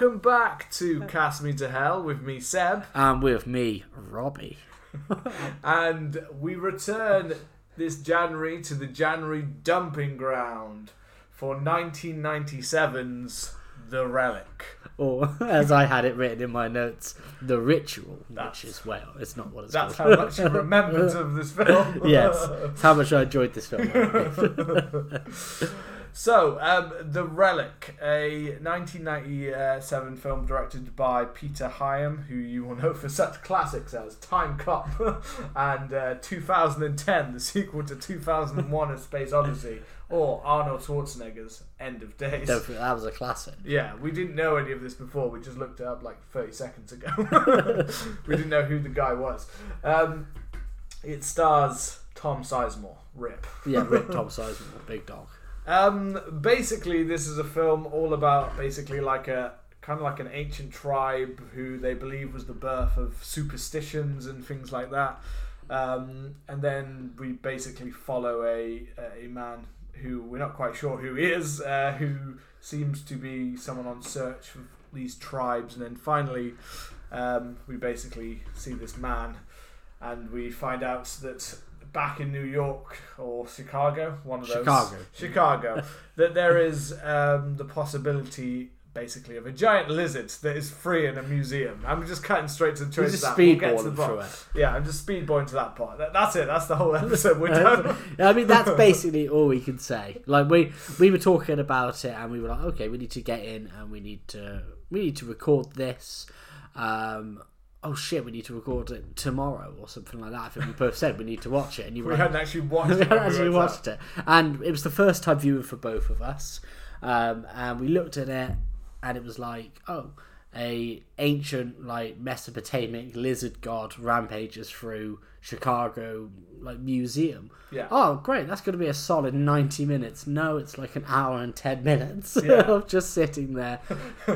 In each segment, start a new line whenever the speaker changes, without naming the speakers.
welcome back to Cast Me to Hell with me, Seb,
And with me, Robbie.
and we return this January to the January dumping ground for 1997's The Relic.
Or, as I had it written in my notes, The Ritual,
That's-
which is, well, it's not what it's
That's
called.
That's how much you remembered of this film.
yes, it's how much I enjoyed this film.
So, um, The Relic, a 1997 film directed by Peter Hyam, who you will know for such classics as Time Cop and uh, 2010, the sequel to 2001 A Space Odyssey, or Arnold Schwarzenegger's End of Days.
Don't that was a classic.
Yeah, we didn't know any of this before. We just looked it up like 30 seconds ago. we didn't know who the guy was. Um, it stars Tom Sizemore, Rip.
Yeah, Rick Tom Sizemore, big dog.
Um, basically, this is a film all about basically like a kind of like an ancient tribe who they believe was the birth of superstitions and things like that. Um, and then we basically follow a a man who we're not quite sure who he is, uh, who seems to be someone on search for these tribes, and then finally um, we basically see this man, and we find out that back in New York or Chicago, one of those
Chicago.
Chicago, that there is um, the possibility. Basically, of a giant lizard that is free in a museum. I'm just cutting straight to the chase.
just
of that. We'll get to
speedballing
the
through it.
Yeah, I'm just speedballing to that part. That, that's it. That's the whole episode. We're done.
I mean, that's basically all we can say. Like we we were talking about it, and we were like, okay, we need to get in, and we need to we need to record this. Um, oh shit, we need to record it tomorrow or something like that. I think we both said we need to watch it, and you
we hadn't actually watched
we
it.
hadn't actually watched it, and it was the first time viewing for both of us. Um, and we looked at it, and it was like, oh, a ancient like Mesopotamic lizard god rampages through Chicago like museum.
Yeah.
Oh, great! That's going to be a solid ninety minutes. No, it's like an hour and ten minutes
Yeah.
of just sitting there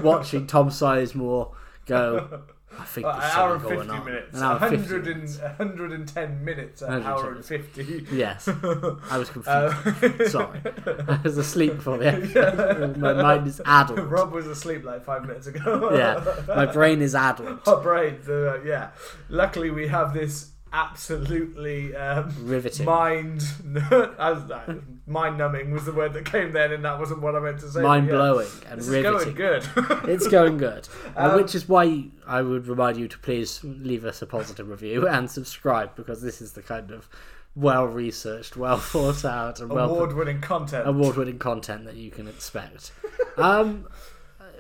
watching Tom Sizemore go. I think
an hour and 50
on.
minutes.
An hour and 50
100 and,
minutes.
110 minutes, an
110
hour and 50.
Yes, I was confused.
Uh,
Sorry, I was asleep before the episode. My mind is addled.
Rob was asleep like five minutes ago.
Yeah, my brain is addled.
Our brain, uh, yeah. Luckily, we have this absolutely um,
Riveting.
mind mind numbing was the word that came then, and that wasn't what I meant to say.
Mind
yeah.
blowing and
This
riveting.
is going good.
It's going good, Uh,
Um,
which is why I would remind you to please leave us a positive review and subscribe because this is the kind of well researched, well thought out, and
Award-winning content.
award-winning content that you can expect. um,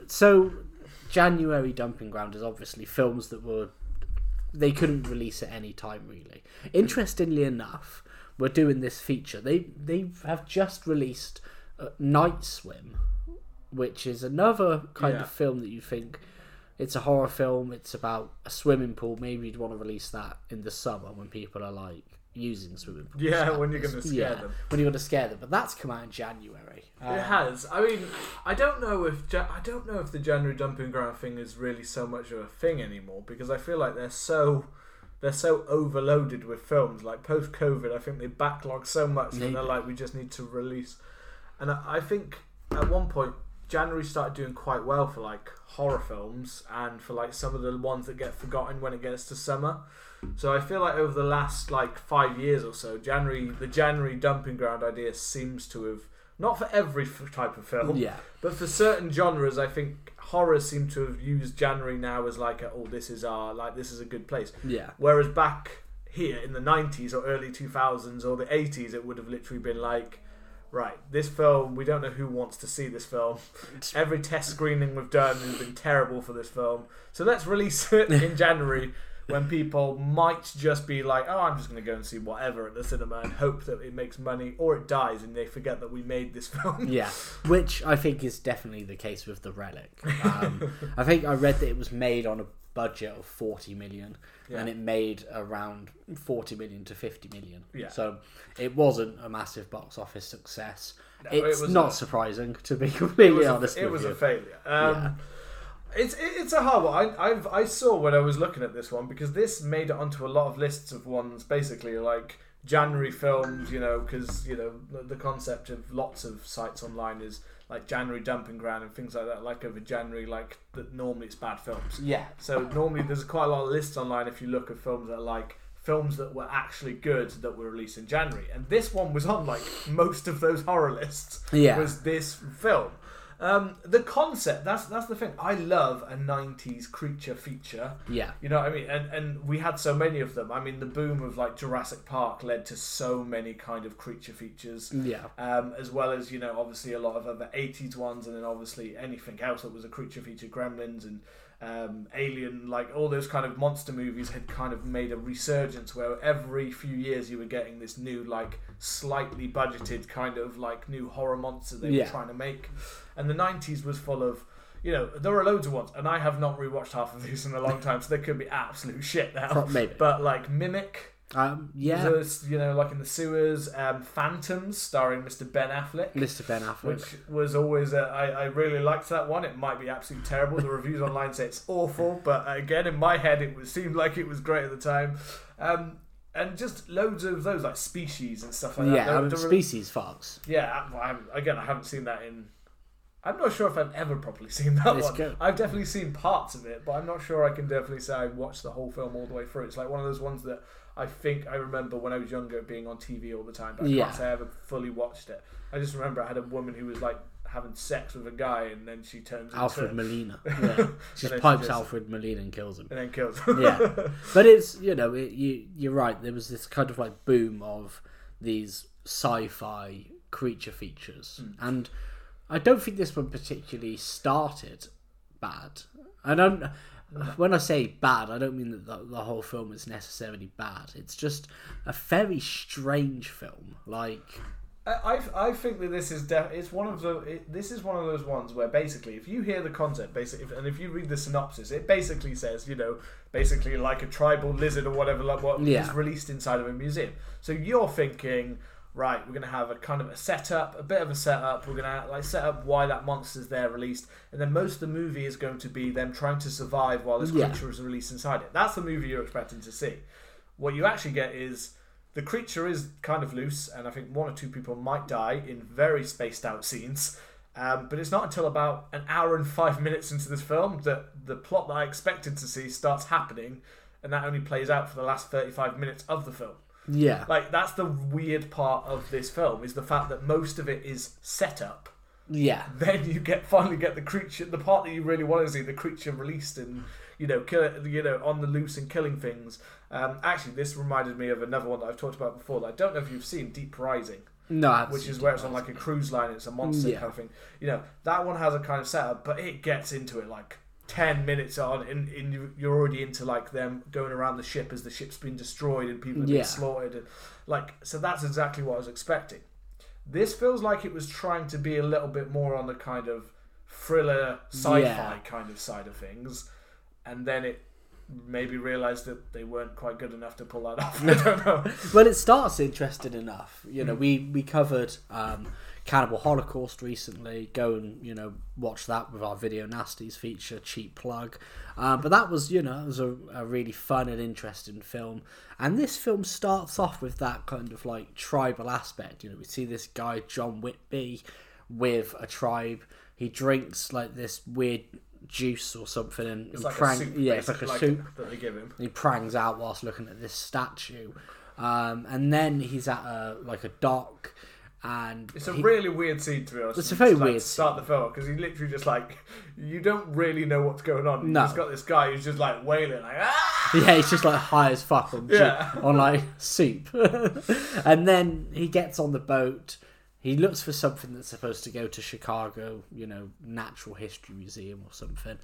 so January Dumping Ground is obviously films that were they couldn't release at any time really. Interestingly enough, we're doing this feature. They they have just released uh, Night Swim, which is another kind
Yeah.
of film that you think it's a horror film. It's about a swimming pool. Maybe you'd want to release that in the summer when people are like using swimming pools.
Yeah, when you're gonna scare
Yeah,
them.
When you're going to scare them. But that's come out in January. Um,
It has. I mean, I don't know if Ja- I don't know if the January dumping ground thing is really so much of a thing anymore because I feel like they're so they're so overloaded with films. Like post COVID, I think they backlog so much that they're like we just need to release. And I, I think at one point January started doing quite well for like horror films and for like some of the ones that get forgotten when it gets to summer. So I feel like over the last like five years or so, January the January dumping ground idea seems to have not for every f- type of film,
Yeah.
but for certain genres, I think horror seem to have used January now as like, a, oh, this is our like this is a good place.
Yeah.
Whereas back here in the '90s or early 2000s or the '80s, it would have literally been like, right, this film, we don't know who wants to see this film. Every test screening we've done has been terrible for this film, so let's release it in January. When people might just be like, "Oh, I'm just going to go and see whatever at the cinema and hope that it makes money, or it dies and they forget that we made this film."
Yeah. Which I think is definitely the case with The Relic. Um, I think I read that it was made on a budget of 40 million and it made around 40 million to 50 million.
Yeah.
So it wasn't a massive box office success.
it
it's
was
not
a-
surprising, to be
it
completely
was, a,
honest
it was
you.
a failure. Um, It's it's a hard one. I I've, I saw when I was looking at this one because this made it onto a lot of lists of ones basically like January films, you know, because you know the, the concept of lots of sites online is like January dumping ground and things like that. Like over January, like that normally it's bad films.
Yeah.
So normally there's quite a lot of lists online if you look at films that are like films that were actually good that were released in January, and this one was on like most of those horror lists.
Yeah.
Was this film? Um, the concept that's that's the thing. I love a '90s creature feature.
Yeah.
You know what I mean? And and we had so many of them. I mean, the boom of like Jurassic Park led to so many kind of creature features.
Yeah.
Um, as well as you know, obviously a lot of other '80s ones, and then obviously anything else that was a creature feature, Gremlins and um, Alien, like all those kind of monster movies had kind of made a resurgence where every few years you were getting this new, like slightly budgeted kind of like new horror monster they
Yeah.
were trying to make, and the '90s was full of. You know, there are loads of ones, and I have not rewatched half of these in a long time, so they could be absolute shit now.
Maybe.
But like Mimic,
Um, yeah.
was, you know, like in the sewers, um, Phantoms, starring Mr. Ben Affleck,
Mr. Ben Affleck.
which was always, uh, I, I really liked that one. It might be absolutely terrible. The reviews online say it's awful, but again, in my head, it was, seemed like it was great at the time. Um, and just loads of those, like Species and stuff like that.
yeah,
There-
I mean,
were-
Species Fox.
yeah, I, I again, I haven't seen that in. I'm not sure if I've ever properly seen that
It's
one.
good.
I've definitely seen parts of it, but I'm not sure I can definitely say I watched the whole film all the way through. It's like one of those ones that I think I remember when I was younger being on TV all the time, but I
Yeah.
can't say I ever fully watched it. I just remember I had a woman who was like having sex with a guy, and then she turns
Alfred
into
Molina. Yeah. She
And
just
she
pipes
just-
Alfred Molina and kills him.
and then kills.
Yeah. But it's, you know, it, you, you're right. There was this kind of like boom of these sci fi creature features.
Hmm.
And I don't think this one particularly started bad. I don't. When I say bad, I don't mean that the, the whole film is necessarily bad. It's just a very strange film. Like,
I, I I think that this is def- it's one of the it, this is one of those ones where basically if you hear the concept basically and if you read the synopsis it basically says you know basically like a tribal lizard or whatever like what
Yeah.
is released inside of a museum so you're thinking right we're gonna have a kind of a setup a bit of a setup we're gonna like set up why that monster's there released and then most of the movie is going to be them trying to survive while this
Yeah.
creature is released inside it that's the movie you're expecting to see what you actually get is the creature is kind of loose, and I think one or two people might die in very spaced out scenes. Um, but it's not until about an hour and five minutes into this film that the plot that I expected to see starts happening, and that only plays out for the last 35 minutes of the film.
Yeah.
Like, that's the weird part of this film, is the fact that most of it is set up.
Yeah.
Then you get finally get the creature, the part that you really want to see, the creature released and you know, kill you know, on the loose and killing things. Um, actually, this reminded me of another one that I've talked about before. That I don't know if you've seen, Deep Rising,
No,
which is where it's on like a cruise line. It's a monster
Yeah.
kind of thing. You know, that one has a kind of setup, but it gets into it like. 10 minutes on and, and you- you're already into like them going around the ship as the ship's been destroyed and people have been slaughtered and like so that's exactly what i was expecting this feels like it was trying to be a little bit more on the kind of thriller sci-fi
Yeah.
kind of side of things and then it maybe realized that they weren't quite good enough to pull that off i don't know
well, it starts interesting enough. You
Hmm.
know, we we covered um, Cannibal Holocaust recently. Go and you know watch that with our video nasties feature. Cheap plug, um, but that was you know it was a, a really fun and interesting film. And this film starts off with that kind of like tribal aspect. You know, we see this guy John Whitby with a tribe. He drinks like this weird juice or something and,
it's
and
like
prang-
soup
yeah, it's like a soup
that they give him
he prangs out whilst looking at this statue um, and then he's at a like a dock and
it's a
he-
really weird scene to be honest.
It's a very
to, like,
weird
start the film because he literally just like you don't really know what's going on.
No.
he's got this guy who's just like wailing like ah!
Yeah he's just like high as fuck on,
Yeah.
on like soup. And then he gets on the boat. He looks for something that's supposed to go to chicago you know natural history museum or something.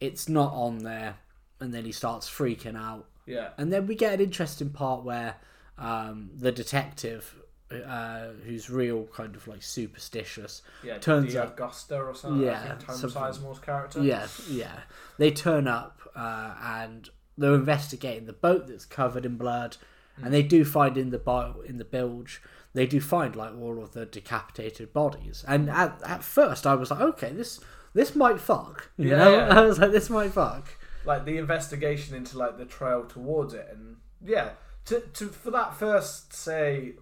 It's not on there. And then he starts freaking out.
Yeah.
And then we get an interesting part where um, the detective, uh, who's real kind of like superstitious,
yeah
turns up-
Augusta or something
Yeah,
Tom
something.
Sizemore's character
yeah, yeah, they turn up uh, and they're investigating the boat that's covered in blood, and they do find in the bio, in the bilge. They do find like all of the decapitated bodies, and at, at first I was like, okay, this this might fuck, you
Yeah,
know.
yeah.
I was like, this might fuck.
like the investigation into like the trail towards it and yeah to, to for that first say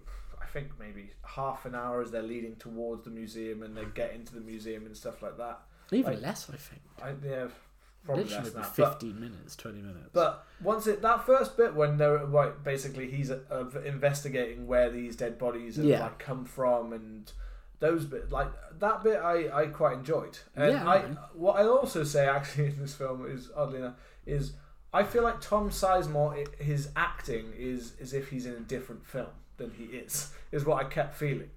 think maybe half an hour as they're leading towards the museum and they get into the museum and stuff like that.
Even
Like-
less, I think.
I, yeah, probably
Literally
less that.
15 minutes, 20 minutes.
But, but once it that first bit when they're like basically he's uh, investigating where these dead bodies have
Yeah.
like come from and those bit like that bit I, I quite enjoyed. And
Yeah,
I
man.
what I also say actually in this film is oddly enough is I feel like Tom Sizemore his acting is as if he's in a different film than he is is what I kept feeling.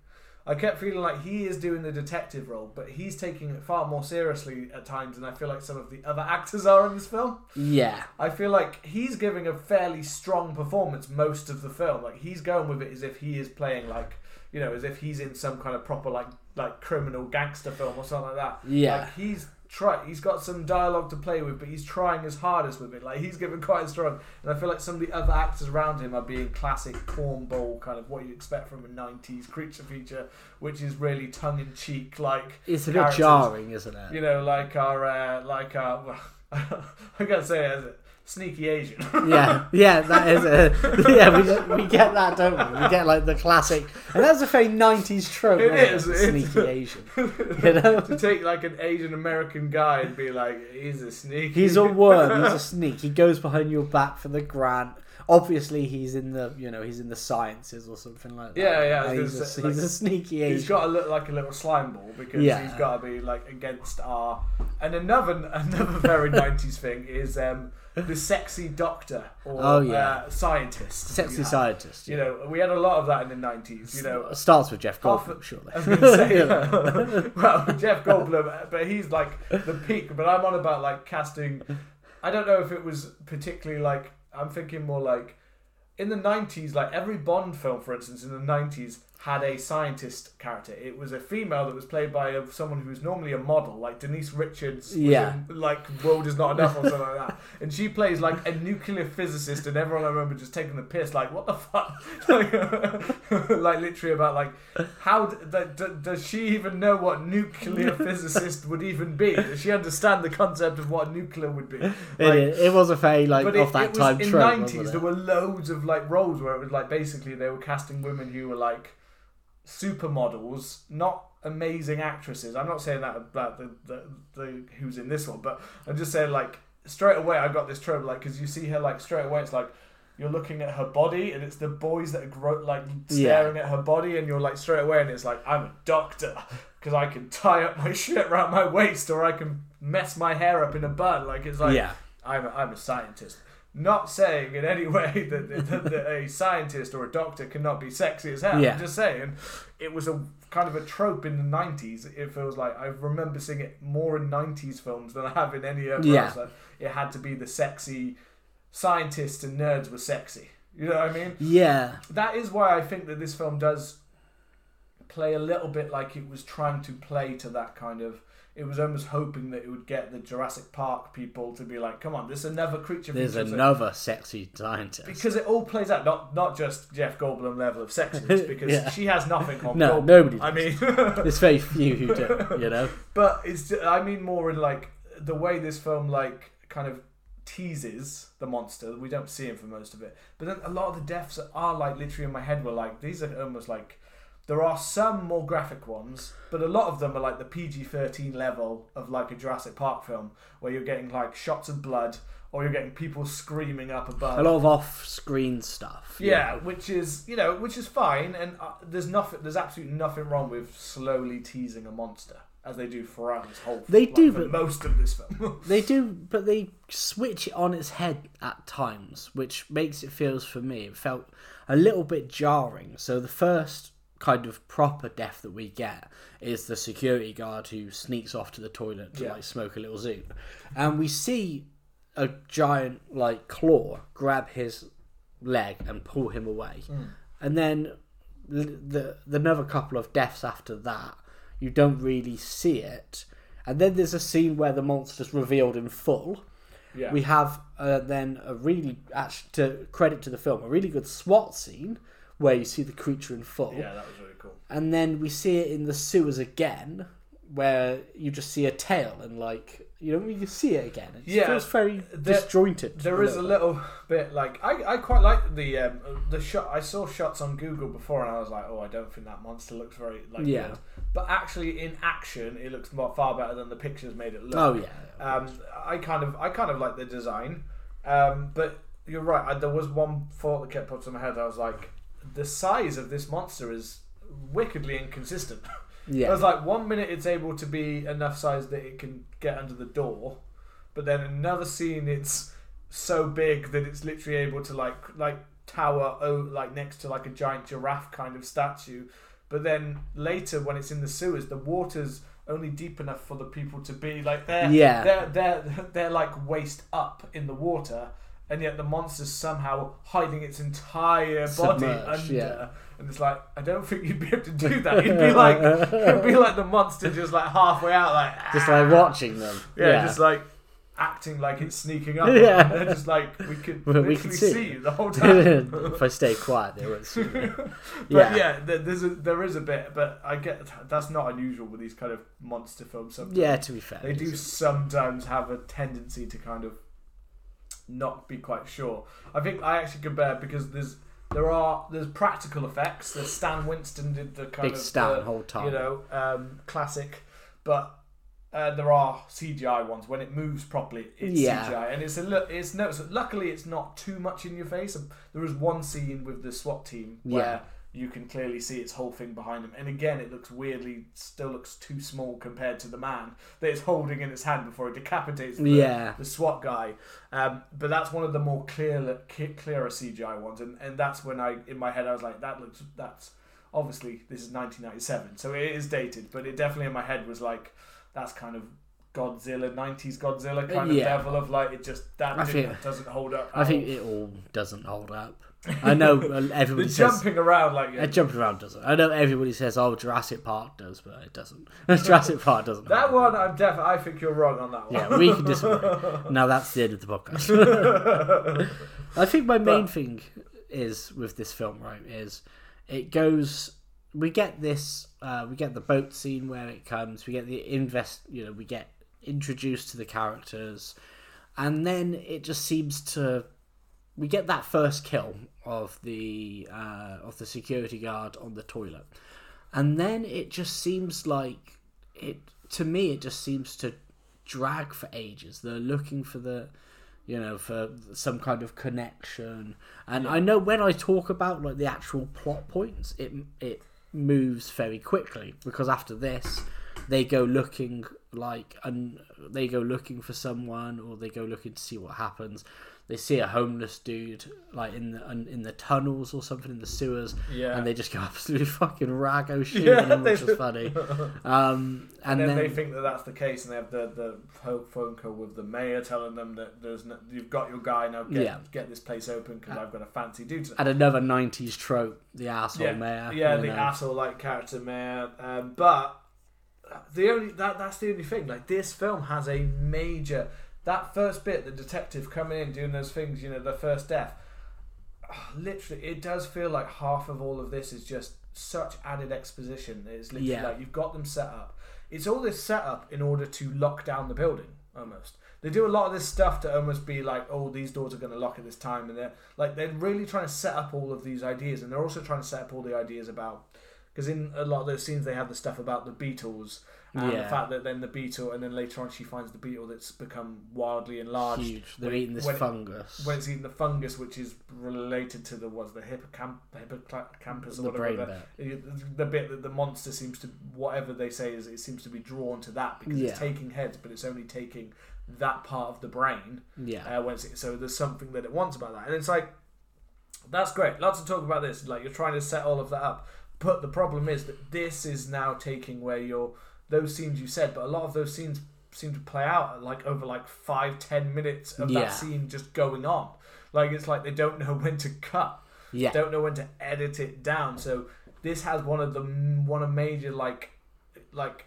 I kept feeling like he is doing the detective role, but he's taking it far more seriously at times than I feel like some of the other actors are in this film.
yeah.
I feel like he's giving a fairly strong performance most of the film. Like he's going with it as if he is playing like you know, as if he's in some kind of proper like like criminal gangster film or something like that.
Yeah.
Like he's try he's got some dialogue to play with, but he's trying his hardest with it. Like he's giving quite a strong and I feel like some of the other actors around him are being classic cornball kind of what you expect from a nineties creature feature, which is really tongue in cheek like
It's a bit jarring, isn't it?
you know, like our uh, like our I gotta say it a sneaky Asian.
yeah, yeah, that is it. Yeah, we get, we get that, don't we? We get like the classic, and that's a very '90s trope.
It is,
it? sneaky Asian. You know,
to take like an Asian American guy and be like, he's a sneaky.
he's a worm. He's a sneak. He goes behind your back for the grant. Obviously, he's in the you know he's in the sciences or something like that.
Yeah, yeah, I
And
was
He's, a,
say,
he's
like,
a sneaky Asian.
He's got to look like a little slime ball because
Yeah.
he's got to be like against our. And another another very nineties thing is um, the sexy doctor or
Oh, yeah.
uh, scientist.
sexy
you
scientist.
You know, we had a lot of that in the nineties. You know,
starts with Jeff Goldblum, surely.
I was gonna say, well, Jeff Goldblum, but he's like the peak. But I'm on about like casting. I don't know if it was particularly like. I'm thinking more like in the 90s. Like every Bond film, for instance, in the 90s had a scientist character. It was a female that was played by a, someone who was normally a model, like Denise Richards.
Yeah.
in, like World is Not Enough or something like that. And she plays like a nuclear physicist, and everyone I remember just taking the piss, like what the fuck, like, like literally about like how d- d- d- does she even know what nuclear physicist would even be? Does she understand the concept of what nuclear would be?
It,
Like,
is. it was a very like
but
off
it,
that
it was
time
in nineties. There were loads of like roles where it was like basically they were casting women who were like supermodels, not amazing actresses. I'm not saying that about the, the, the who's in this one, but I'm just saying like straight away I got this trope like because you see her like straight away it's like you're looking at her body and it's the boys that are gro- like staring at her body and you're like straight away and it's like I'm a doctor because I can tie up my shit around my waist or I can mess my hair up in a bun like it's like
yeah,
I'm a, I'm a scientist. Not saying in any way that, that, that a scientist or a doctor cannot be sexy as hell.
Yeah.
I'm just saying it was a kind of a trope in the 90s. It feels like I remember seeing it more in 90s films than I have in any other
Yeah.
else. It had to be the sexy scientists and nerds were sexy. You know what I mean?
yeah,
That is why I think that this film does play a little bit like it was trying to play to that kind of. It was almost hoping that it would get the Jurassic Park people to be like, "Come on, this is another creature
there's
feature." So-
another sexy scientist.
because it all plays out not not just Jeff Goldblum level of sexiness because
Yeah.
she has nothing on
No,
Goldblum.
nobody
I mean,
There's very few who do, you know.
but it's I mean more in like the way this film like kind of teases the monster. We don't see him for most of it, but then a lot of the deaths are like literally in my head were like these are almost like. There are some more graphic ones, but a lot of them are like the PG 13 level of like a Jurassic Park film, where you're getting like shots of blood or you're getting people screaming up above.
A lot of off-screen stuff. you
Yeah, which is you know which is fine, and uh, there's nothing, there's absolutely nothing wrong with slowly teasing a monster as they do throughout this whole.
They
like,
do, but-
most of this film.
They do, but they switch it on its head at times, which makes it feels for me. It felt a little bit jarring. So the first kind of proper death that we get is the security guard who sneaks off to the toilet to
Yeah.
like smoke a little zoot, and we see a giant like claw grab his leg and pull him away, and then the, the the another couple of deaths after that you don't really see it, and then there's a scene where the monster's revealed in full.
yeah,
We have uh, then a really, actually, to credit to the film, a really good SWAT scene where you see the creature in full,
yeah, that was really cool.
and then we see it in the sewers again, where you just see a tail and like You know, you see it again, it
Yeah,
feels very
there-
disjointed.
There is a little bit like I, I quite like the um, the shot. I saw shots on Google before, and I was like, oh, I don't think that monster looks very like
Yeah.
good. But actually, in action, it looks more, far better than the pictures made it look.
Oh yeah.
Um, I kind of I kind of like the design, um, but you're right. I, there was one thought that kept popping in my head. I was like, the size of this monster is wickedly inconsistent.
Yeah.
was like, one minute it's able to be enough size that it can get under the door, but then another scene it's so big that it's literally able to like like tower oh like next to like a giant giraffe kind of statue. But then later when it's in the sewers, the water's only deep enough for the people to be like they're
Yeah.
they're they're they're like waist up in the water. And yet the monster's somehow hiding its entire body
Submerged,
under,
yeah.
and it's like I don't think you'd be able to do that. You'd be like, it'd be like the monster just like halfway out, like
just
"Ah."
like watching them.
yeah, just like acting like it's sneaking up.
Yeah.
and they're just like we could
Well, we can
see.
see.
you the whole time.
if I stay quiet, they won't see me.
But
Yeah.
yeah, there's a, there is a bit, but I get that's not unusual with these kind of monster films. Sometimes.
Yeah, to be fair,
they do sometimes have a tendency to kind of not be quite sure. I think I actually compare because there's there are there's practical effects. There's Stan Winston did the kind
Big
of
Stan
the,
whole time.
you know um, classic, but uh, there are CGI ones when it moves properly. It's
Yeah.
CGI, and it's a look. It's no. So luckily, it's not too much in your face. There is one scene with the SWAT team where
Yeah.
You can clearly see its whole thing behind him, and again, it looks weirdly still looks too small compared to the man that it's holding in its hand before it decapitates the,
Yeah.
the SWAT guy. Um, but that's one of the more clear, clearer CGI ones, and, and that's when I in my head I was like, that looks that's obviously this is 1997, so it is dated, but it definitely in my head was like that's kind of Godzilla 90s Godzilla kind of
Yeah.
level of like it just that doesn't hold up.
I think
all.
it all doesn't hold up. I know uh, everybody says
jumping around like
uh, jumping around doesn't. I know everybody says, "Oh, Jurassic Park does," but it doesn't. Jurassic Park doesn't.
that
up.
one. I'm definitely. I think you're wrong on that one.
Yeah, we can disagree. now that's the end of the podcast. I think my main
But-
thing is with this film, right, is it goes. We get this. Uh, we get the boat scene where it comes. We get the invest. You know, we get introduced to the characters, and then it just seems to. We get that first kill of the uh, of the security guard on the toilet, and then it just seems like it. To me, it just seems to drag for ages. They're looking for the, you know, for some kind of connection. And I know when I talk about like the actual plot points, it it moves very quickly because after this, they go looking like and they go looking for someone or they go looking to see what happens. They see a homeless dude like in the in the tunnels or something in the sewers,
Yeah.
and they just go absolutely fucking raggo shooting
Yeah,
him, which is funny. Um,
And,
and,
then,
then,
they think that that's the case, and they have the, the phone call with the mayor telling them that there's no, you've got your guy now. Get
Yeah.
get this place open because I've got a fancy dude.
and another '90s trope, the asshole
yeah,
mayor.
yeah, the
know.
asshole like character mayor. Um, but the only that that's the only thing. Like this film has a major that first bit, the detective coming in doing those things. You know, the first death. ah, Literally, it does feel like half of all of this is just such added exposition. It's literally
Yeah.
like you've got them set up. It's all this setup in order to lock down the building almost. They do a lot of this stuff to almost be like, oh, these doors are going to lock at this time, and they're like they're really trying to set up all of these ideas, and they're also trying to set up all the ideas about because in a lot of those scenes they have the stuff about the Beatles and the fact that then the beetle, and then later on she finds the beetle that's become wildly enlarged.
huge. They're
when-
eating this
when-
fungus.
When it's eating the fungus, which is related to the was the hippocamp, hippocampus or
the
whatever
brain
the,
bit.
the bit that the monster seems to whatever they say is it seems to be drawn to that because it's taking heads but it's only taking that part of the brain
Yeah.
uh, so there's something that it wants about that and it's like that's great lots of talk about this like you're trying to set all of that up but the problem is that this is now taking where you're those scenes you said but a lot of those scenes seem to play out like over like five ten minutes of
Yeah.
that scene just going on like it's like they don't know when to cut
Yeah.
don't know when to edit it down. So this has one of the one of major like like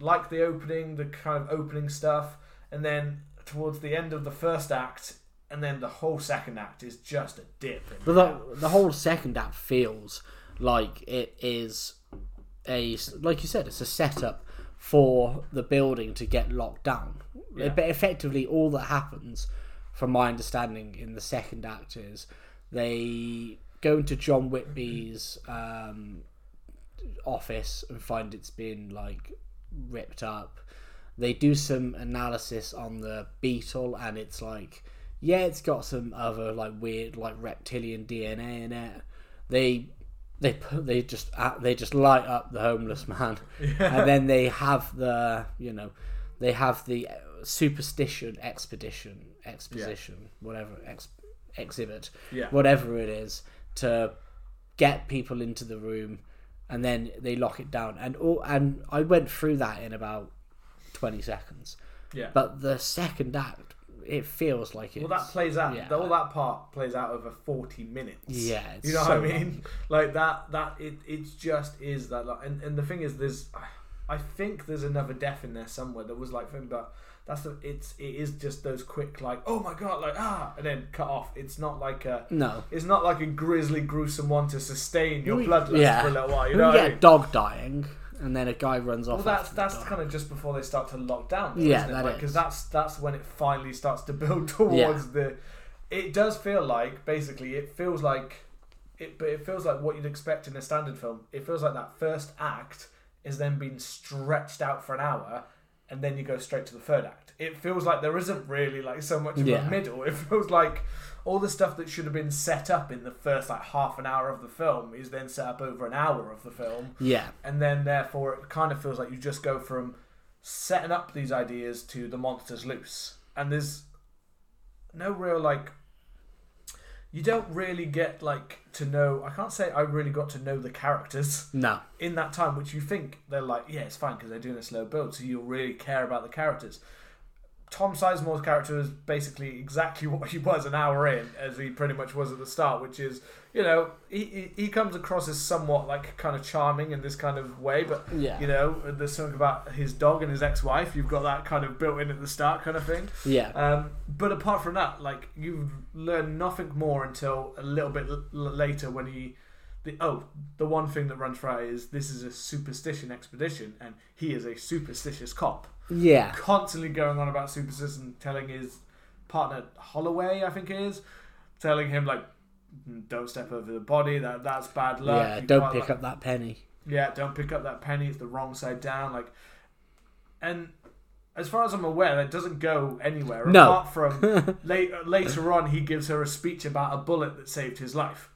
like the opening, the kind of opening stuff, and then towards the end of the first act, and then the whole second act is just a dip. in
But the, the whole second act feels like it is a like you said, it's a setup for the building to get locked down.
Yeah.
But effectively, all that happens, from my understanding, in the second act is they go into John Whitby's um, office and find it's been like ripped up. They do some analysis on the beetle, and it's like, yeah, it's got some other like weird like reptilian DNA in it. They they put they just uh, they just light up the homeless man, and then they have the you know they have the uh, superstition expedition exposition whatever ex, exhibit
Yeah.
whatever it is to get people into the room and then they lock it down. And all and I went through that in about 20 seconds.
Yeah.
but the second act it feels like it.
well, that plays out.
yeah.
All that part plays out over forty minutes.
Yeah,
you know
so
what I mean. Like that. That it. It just is that. Like, and and the thing is, there's. I think there's another death in there somewhere. There was like, thing, but that's the. It's. It is just those quick like, oh my god, like ah, and then cut off. It's not like a.
no
It's not like a grisly, gruesome one to sustain your bloodlust
yeah.
for a little while. You
we
know
get
I mean?
dog dying and then a guy runs off
Well, that's that's kind of just before they start to lock down. Though,
Yeah,
isn't it?
that
Like, because that's that's when it finally starts to build towards
Yeah.
the. It does feel like basically it feels like, it but it feels like what you'd expect in a standard film. It feels like that first act is then being stretched out for an hour, and then you go straight to the third act. It feels like there isn't really like so much of
Yeah.
a middle. It feels like all the stuff that should have been set up in the first like half an hour of the film is then set up over an hour of the film.
Yeah.
And then therefore it kind of feels like you just go from setting up these ideas to the monsters loose. And there's no real like you don't really get like to know i can't say i really got to know the characters
no.
in that time which you think they're like yeah it's fine because they're doing a slow build so you'll really care about the characters tom sizemore's character is basically exactly what he was an hour in as he pretty much was at the start which is you know he, he, comes across as somewhat like kind of charming in this kind of way but
yeah
you know there's something about his dog and his ex-wife you've got that kind of built in at the start kind of thing
yeah
um, but apart from that, like you learn nothing more until a little bit l- later when he. The, oh, the one thing that runs throughout is this is a superstition expedition, and he is a superstitious cop,
yeah
constantly going on about superstition, telling his partner Holloway, I think it is, telling him like, "Mm, don't step over the body, that that's bad luck.
yeah
you
don't pick
like-
up that penny
yeah, don't pick up that penny. It's the wrong side down. Like, and as far as I'm aware, that doesn't go anywhere
No.
apart from later later on. He gives her a speech about a bullet that saved his life.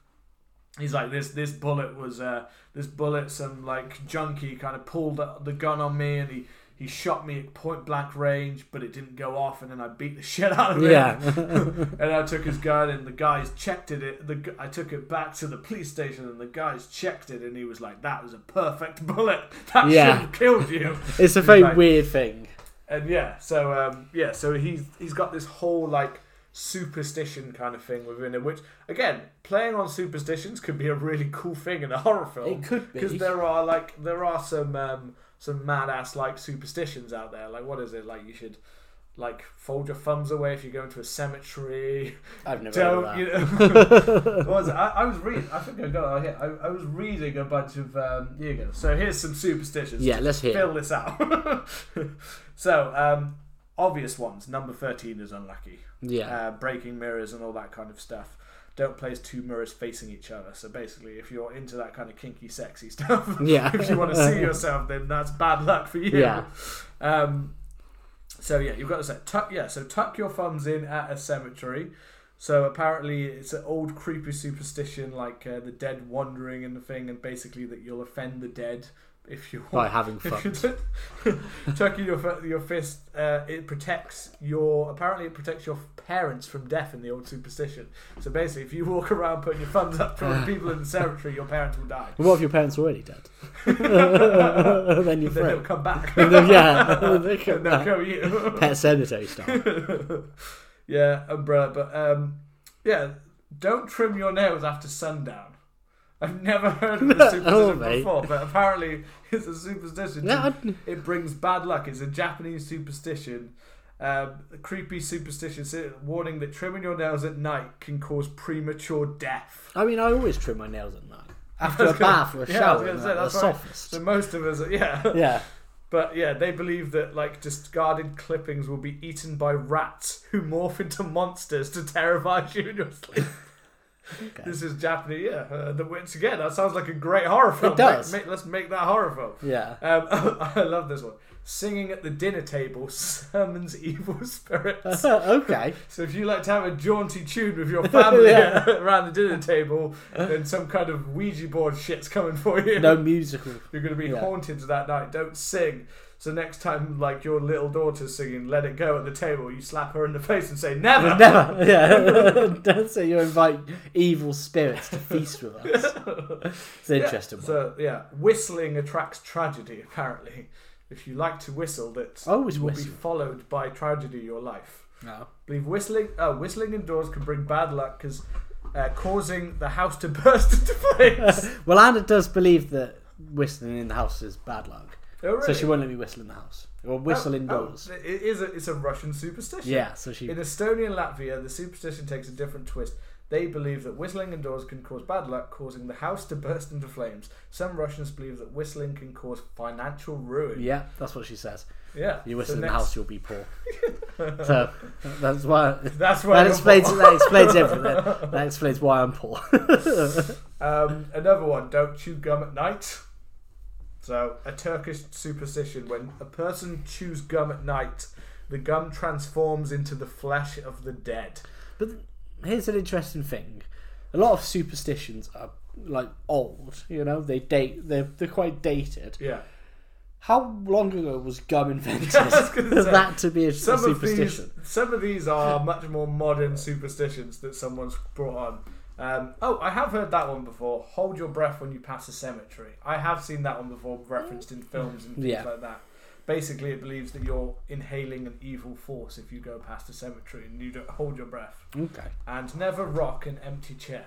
He's like, this this bullet was uh, this bullet. Some like junkie kind of pulled the gun on me, and he. He shot me at point blank range, but it didn't go off, and then I beat the shit out of him.
yeah
and I took his gun, and the guys checked it. The I took it back to the police station, and the guys checked it, and he was like, "That was a perfect bullet. That
Yeah.
should have killed you."
it's a very
like-
weird thing
And yeah, so um, yeah, so he's he's got this whole like superstition kind of thing within it, which again, playing on superstitions could be a really cool thing in a horror film.
it could be
because there are like there are some um, some mad ass like superstitions out there. Like what is it? Like you should like fold your thumbs away if you go into a cemetery.
I've never heard
Don't you
that.
know? what was it? I, I was reading. I think I got it here. I, I was reading a bunch of. Um, here you go. So here's some superstitions.
yeah let's hear
Fill this out. so um, obvious ones. Number thirteen is unlucky.
Yeah
Uh, breaking mirrors and all that kind of stuff. Don't place two mirrors facing each other. So basically, if you're into that kind of kinky, sexy stuff,
yeah
if you want to see yourself, then that's bad luck for you.
Yeah.
Um, so yeah, you've got to say tuck. Yeah, so tuck your thumbs in at a cemetery. So apparently, it's an old creepy superstition, like uh, the dead wandering and the thing, and basically that you'll offend the dead if you
by having fun
you tucking your your fist. Uh, it protects your. Apparently, it protects your parents from death in the old superstition. So basically, if you walk around putting your thumbs up toward people in the cemetery, your parents will die.
what if your parents are already dead then you're
Then they'll come back.
yeah they come
they'll
back.
kill you.
Pet Sematary style
yeah, umbrella. But um, yeah, don't trim your nails after sundown. I've never heard of the superstition
mate.
before, but apparently it's a superstition.
I'd-
It brings bad luck. It's a Japanese superstition. Um, a creepy superstition si- warning that trimming your nails at night can cause premature death.
I mean, I always trim my nails at night after a bath or a
yeah, I was
shower.
gonna say,
that,
that's
the
right.
softest.
So most of us, yeah.
Yeah,
But yeah, they believe that like discarded clippings will be eaten by rats who morph into monsters to terrify you in your sleep.
Okay.
This is Japanese. Yeah, uh, the once again, that sounds like a great horror film.
does.
Make- make- let's make that horror film.
Yeah.
Um, I love this one. Singing at the dinner table summons evil spirits.
okay.
So if you like to have a jaunty tune with your family
Yeah.
around the dinner table, then some kind of Ouija board shit's coming for you.
No musical.
You're going to be
Yeah.
haunted that night. Don't sing. So next time, like your little daughter's singing "Let It Go" at the table, you slap her in the face and say "Never."
Never. Yeah. Don't say you invite evil spirits to feast with us. It's an
Yeah,
interesting one.
So yeah, whistling attracts tragedy. Apparently, if you like to whistle, that
Always
will
whistle.
be followed by tragedy in your life.
No.
believe whistling uh, whistling indoors can bring bad luck because uh, causing the house to burst into flames.
Well, Anna does believe that whistling in the house is bad luck,
oh,
so she won't let me whistle in the house or whistle
Oh,
indoors.
oh, it is a, it's a Russian superstition.
Yeah, so she.
In Estonia and Latvia, the superstition takes a different twist. They believe that whistling indoors can cause bad luck, causing the house to burst into flames. Some Russians believe that whistling can cause financial ruin.
Yeah, that's what she says.
Yeah.
You whistle
So
in the house, you'll be poor. so that's why.
That's why
That explains.
poor.
That explains everything. That explains why I'm poor.
Um, another one, don't chew gum at night. So, a Turkish superstition when a person chews gum at night, the gum transforms into the flesh of the dead.
But here's an interesting thing: a lot of superstitions are like old. You know, they date. They're they're quite dated.
Yeah.
How long ago was gum invented
I was gonna
for that to be a, a
Some of these,
superstition?
some of these are much more modern superstitions that someone's brought on. Um, oh, I have heard that one before. Hold your breath when you pass a cemetery. I have seen that one before, referenced in films and things
Yeah.
like that. Basically, it believes that you're inhaling an evil force if you go past a cemetery and you don't hold your breath.
Okay.
and never rock an empty chair.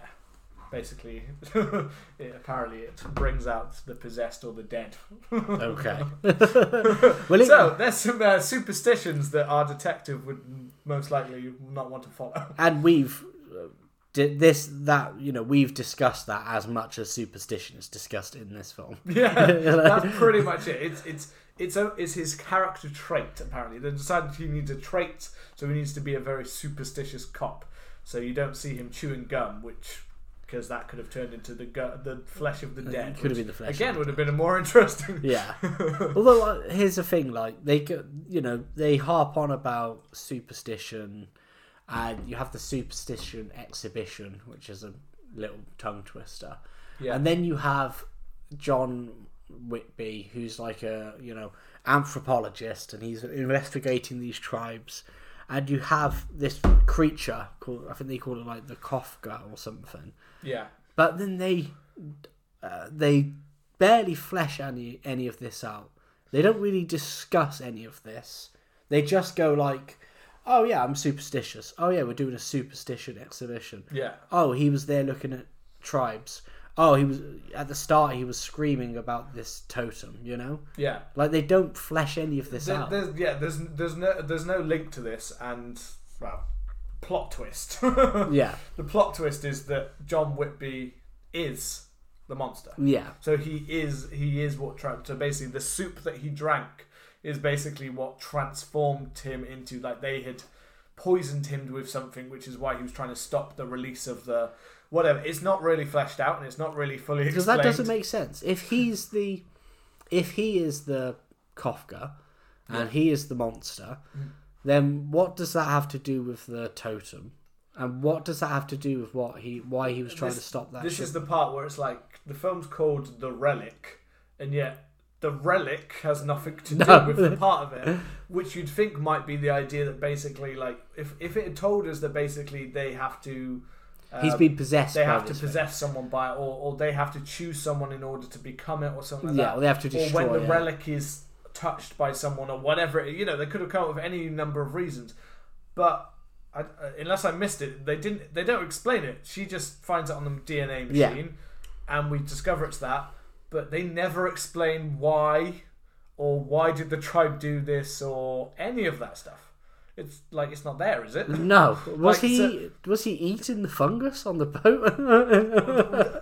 Basically, it, apparently it brings out the possessed or the dead.
Okay. well, it,
So there's some uh, superstitions that our detective would most likely not want to follow.
and we've uh, this that you know we've discussed that as much as superstition is discussed in this film.
Yeah, that's pretty much it. It's it's it's a, it's his character trait. Apparently, they decided he needs a trait, so he needs to be a very superstitious cop. So you don't see him chewing gum, which because that could have turned into the gu- the flesh of the dead.
It could have been the flesh.
Again, would have been a more interesting.
Yeah. Although uh, here's the thing, like they, you know, they harp on about superstition, and you have the superstition exhibition, which is a little tongue twister,
Yeah.
and then you have John Whitby, who's like a you know anthropologist, and he's investigating these tribes, and you have this creature called I think they call it like the Kafka or something.
Yeah.
But then they uh, they barely flesh any any of this out. They don't really discuss any of this. They just go like, "Oh yeah, I'm superstitious. Oh yeah, we're doing a superstition exhibition.
Yeah.
Oh, he was there looking at tribes. Oh, he was at the start. He was screaming about this totem. You know,
Yeah.
like they don't flesh any of this
There-
out.
there's yeah, there's there's no there's no link to this and well, plot twist.
Yeah,
the plot twist is that John Whitby is the monster.
yeah,
So he is he is what tra- so basically the soup that he drank is basically what transformed him into like they had poisoned him with something which is why he was trying to stop the release of the whatever. It's not really fleshed out and it's not really fully
because
explained.
that doesn't make sense. If he's the, if he is the Kafka, and he is the monster,
Mm.
then what does that have to do with the totem? And what does that have to do with what he why he was trying
This-
to stop that?
This
shit?
is the part where it's like the film's called The Relic, and yet the relic has nothing to do
No.
with the part of it, which you'd think might be the idea that basically, like, if if it had told us that basically they have to, um,
He's been possessed.
they have to
this thing.
possess someone by it, or or they have to choose someone in order to become it, or something like
Yeah,
that.
or they have to destroy.
or when the
it.
relic is touched by someone or whatever it, you know they could have come up with any number of reasons but I, uh, unless I missed it they didn't they don't explain it she just finds it on the DNA
Yeah.
machine and we discover it's that but they never explain why or why did the tribe do this or any of that stuff it's like it's not there is it
No, was
Like,
he
so-
was he eating the fungus on the boat?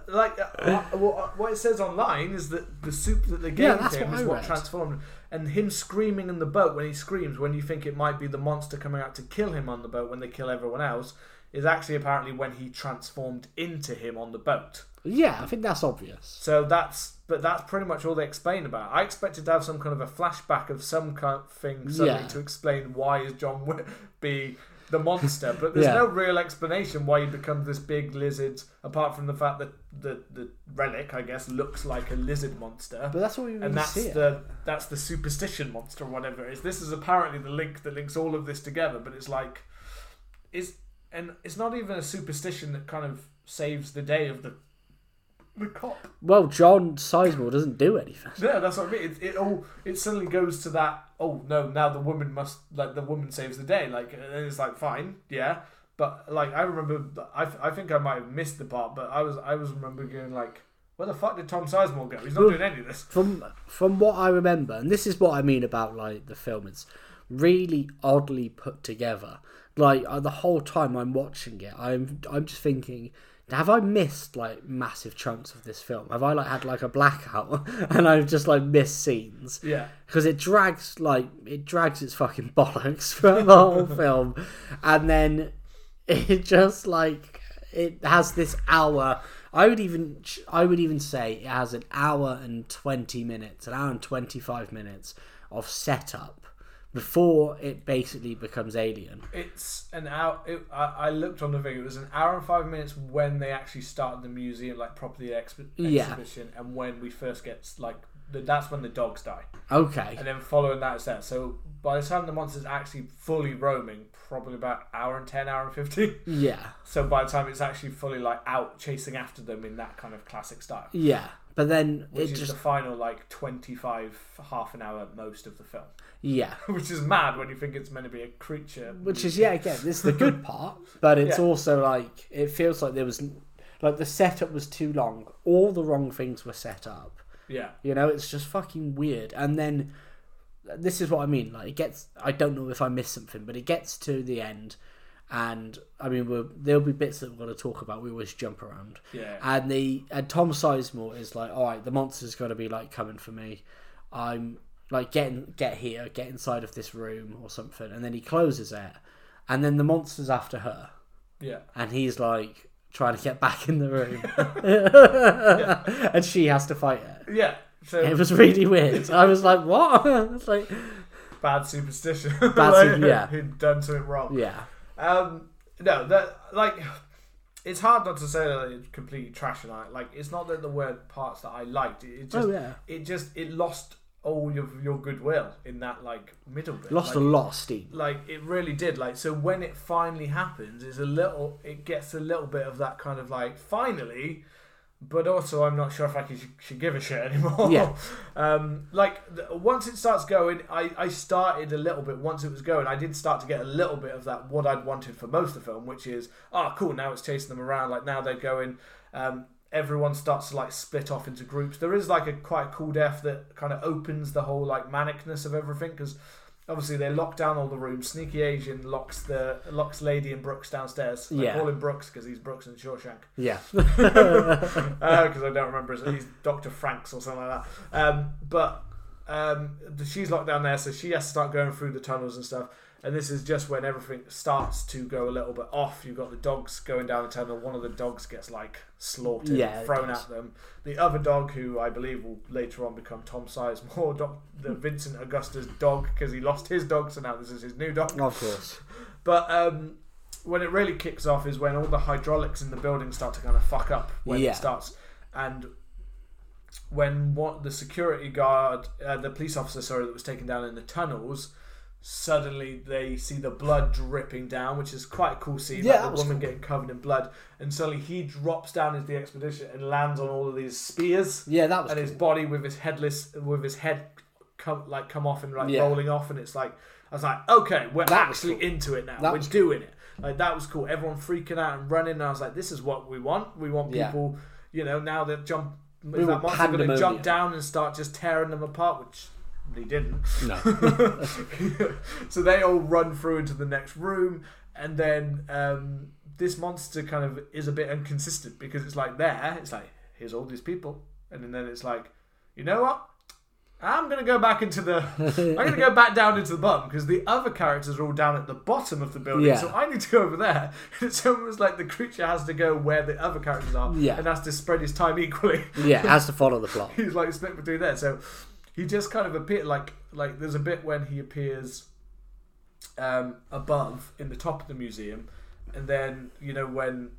like uh, what, what it says online is that the soup that they gave
Yeah,
him
what
is what transformed him. and him screaming in the boat when he screams when you think it might be the monster coming out to kill him on the boat when they kill everyone else is actually apparently when he transformed into him on the boat.
Yeah, I think that's obvious.
So that's but that's pretty much all they explain about. I expected to have some kind of a flashback of some kind of thing suddenly
Yeah.
to explain why is John Whitby the monster, but there's
Yeah.
no real explanation why he becomes this big lizard, apart from the fact that the the relic, I guess, looks like a lizard monster.
But that's what we
and that's
see. it.
the that's the superstition monster or whatever it is. This is apparently the link that links all of this together, but it's like is and it's not even a superstition that kind of saves the day of the the cop.
Well, John Sizemore doesn't do anything.
Yeah, that's what I mean. It, it all it suddenly goes to that. Oh no! Now the woman must like the woman saves the day. Like and it's like fine, yeah. But like I remember, I, I think I might have missed the part, but I was I was remember going like, where the fuck did Tom Sizemore go? He's not
Well-
doing any of this.
From from what I remember, and this is what I mean about like the film, it's really oddly put together. Like uh, the whole time I'm watching it, I'm I'm just thinking, have I missed like massive chunks of this film? Have I like had like a blackout and I've just like missed scenes?
Yeah,
because it drags like it drags its fucking bollocks throughout the whole film, and then it just like it has this hour. I would even I would even say it has an hour and twenty minutes, an hour and twenty five minutes of setup before it basically becomes Alien.
it's an hour. It, I, I looked on the thing. It was an hour and five minutes when they actually started the museum, like properly the expi-
Yeah.
exhibition, and when we first get like that's when the dogs die.
Okay,
And then following that is that. So by the time the monster's actually fully roaming, probably about hour and ten, hour and fifteen.
yeah,
So by the time it's actually fully like out chasing after them in that kind of classic style,
yeah, but then
which is
just
the final like twenty-five, half an hour most of the film,
yeah.
which is mad when you think it's meant to be a creature.
which is yeah again this is the good part but it's
Yeah.
also like it feels like there was like the setup was too long all the wrong things were set up
yeah,
you know it's just fucking weird. And then this is what i mean like it gets i don't know if i missed something but it gets to the end and i mean there'll be bits that we're going to talk about we always jump around.
Yeah,
and the and Tom Sizemore is like, all right, the monster's got to be like coming for me. I'm like getting get here, get inside of this room or something, and then he closes it, and then the monster's after her,
yeah.
and he's like trying to get back in the room, and she has to fight it.
Yeah. So
It was really weird. I was like, what? it's like,
bad superstition.
Bad
Like,
super- yeah.
Who'd done something wrong.
yeah,
Um, no, that like it's hard not to say that it's completely trash and I like it's not that the were parts that I liked. It, it just
oh yeah,
it just it lost all your your goodwill in that like middle bit.
lost
like,
a lot of steam.
Like it really did. Like so when it finally happens, it's a little. It gets a little bit of that kind of like finally. But also, I'm not sure if I should, should give a shit anymore.
Yeah.
um, like once it starts going, I, I started a little bit. Once it was going, I did start to get a little bit of that what I'd wanted for most of the film, which is oh cool. Now it's chasing them around. Like now they're going. Um, everyone starts to like split off into groups. There is like a quite cool death that kind of opens the whole like manicness of everything because obviously they lock down all the rooms. Sneaky Asian locks the locks Lady and Brooks downstairs. I
Yeah.
call him Brooks because he's Brooks in Shawshank
Yeah,
because I don't remember. His, he's Doctor Franks or something like that. Um, but um, she's locked down there, so she has to start going through the tunnels and stuff. And this is just when everything starts to go a little bit off. You've got the dogs going down the tunnel. One of the dogs gets like slaughtered,
Yeah,
thrown at them. The other dog, who I believe will later on become Tom Sizemore, doc, the Vincent D'Agosta's dog, because he lost his dog, so now this is his new dog.
of course.
But um, when it really kicks off is when all the hydraulics in the building start to kind of fuck up when
Yeah.
it starts, and when what the security guard, uh, the police officer, sorry, that was taken down in the tunnels. Suddenly, they see the blood dripping down, which is quite a cool scene.
Yeah,
like
that
the woman
cool.
getting covered in blood, and suddenly he drops down into the expedition and lands on all of these spears
Yeah, that was
and his body with his headless with his head come like come off and like
Yeah.
rolling off and it's like I was like okay we're
That
actually
cool.
into it now
That
we're doing it like that was cool everyone freaking out and running and I was like this is what we want we want
Yeah.
people you know now that jump
We
is that monster going to jump down and start just tearing them apart which he didn't
No.
so they all run through into the next room, and then um, this monster kind of is a bit inconsistent because it's like there, it's like here's all these people, and then it's like, you know what? I'm gonna go back into the. I'm gonna go back down into the bottom because the other characters are all down at the bottom of the building.
Yeah.
So I need to go over there. It's almost like the creature has to go where the other characters are,
Yeah.
and has to spread his time equally.
Yeah, has to follow the plot.
He's like split between there. So he just kind of appeared like like there's a bit when he appears um, above in the top of the museum, and then you know when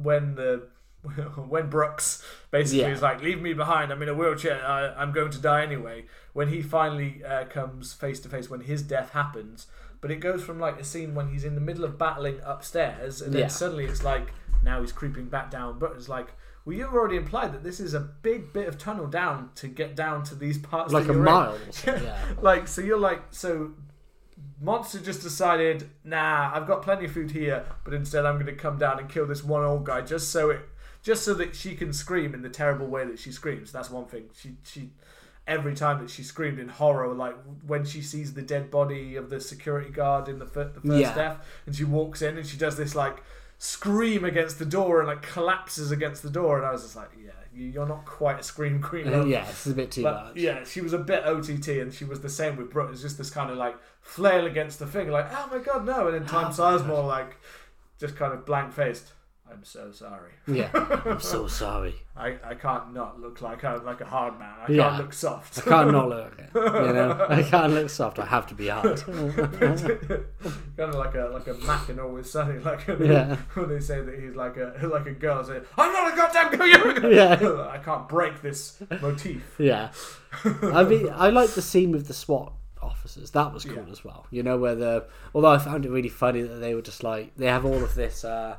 when the when Brooks basically
Yeah.
is like, "Leave me behind. I'm in a wheelchair. I, I'm going to die anyway." When he finally uh, comes face to face when his death happens, but it goes from like a scene when he's in the middle of battling upstairs, and then
Yeah.
suddenly it's like now he's creeping back down. But it's like. Well, you've already implied that this is a big bit of tunnel down to get down to these parts.
Like
that
a
you're
mile or yeah.
like so you're like so monster just decided nah i've got plenty of food here but instead i'm going to come down and kill this one old guy just so it just so that she can scream in the terrible way that she screams that's one thing she she every time that she screamed in horror like when she sees the dead body of the security guard in the, fir- the first
Yeah.
death and she walks in and she does this like scream against the door and like collapses against the door and i was just like yeah you- you're not quite a scream queen love.
yeah, it's a bit too
But,
much.
yeah, she was a bit OTT, and she was the same with Brooke. It's just this kind of like flail against the thing, like oh my god, no, and then Tom
Oh,
Sizemore like just kind of blank faced. I'm so sorry.
Yeah, I'm so sorry.
I, I can't not look like a like a hard man. I
Yeah.
can't look soft.
I can't not look. You know, I can't look soft. I have to be hard.
kind of like a like a Mac and always sunny, like
Yeah.
when they say that he's like a like a girl saying, "I'm not a goddamn girl."
Yeah.
I can't break this motif.
Yeah, I mean, I like the scene with the SWAT officers. That was cool
Yeah.
as well. You know, where the although I found it really funny that they were just like they have all of this uh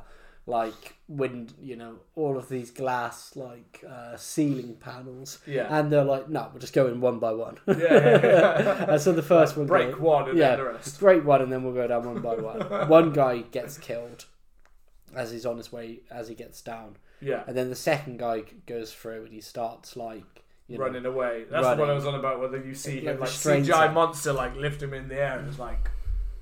like wind, you know, all of these glass like uh ceiling panels.
Yeah.
and they're like, no, we're just going one by one.
Yeah, yeah, yeah.
and so the first one
break
go-
one and
yeah,
then the rest.
break one, and then we'll go down one by one. one guy gets killed as he's on his way as he gets down,
Yeah.
and then the second guy goes through and he starts like you know,
running away. That's the one. I was on about. Whether you see
Like
him like CGI
him.
monster like lift him in the air and it's like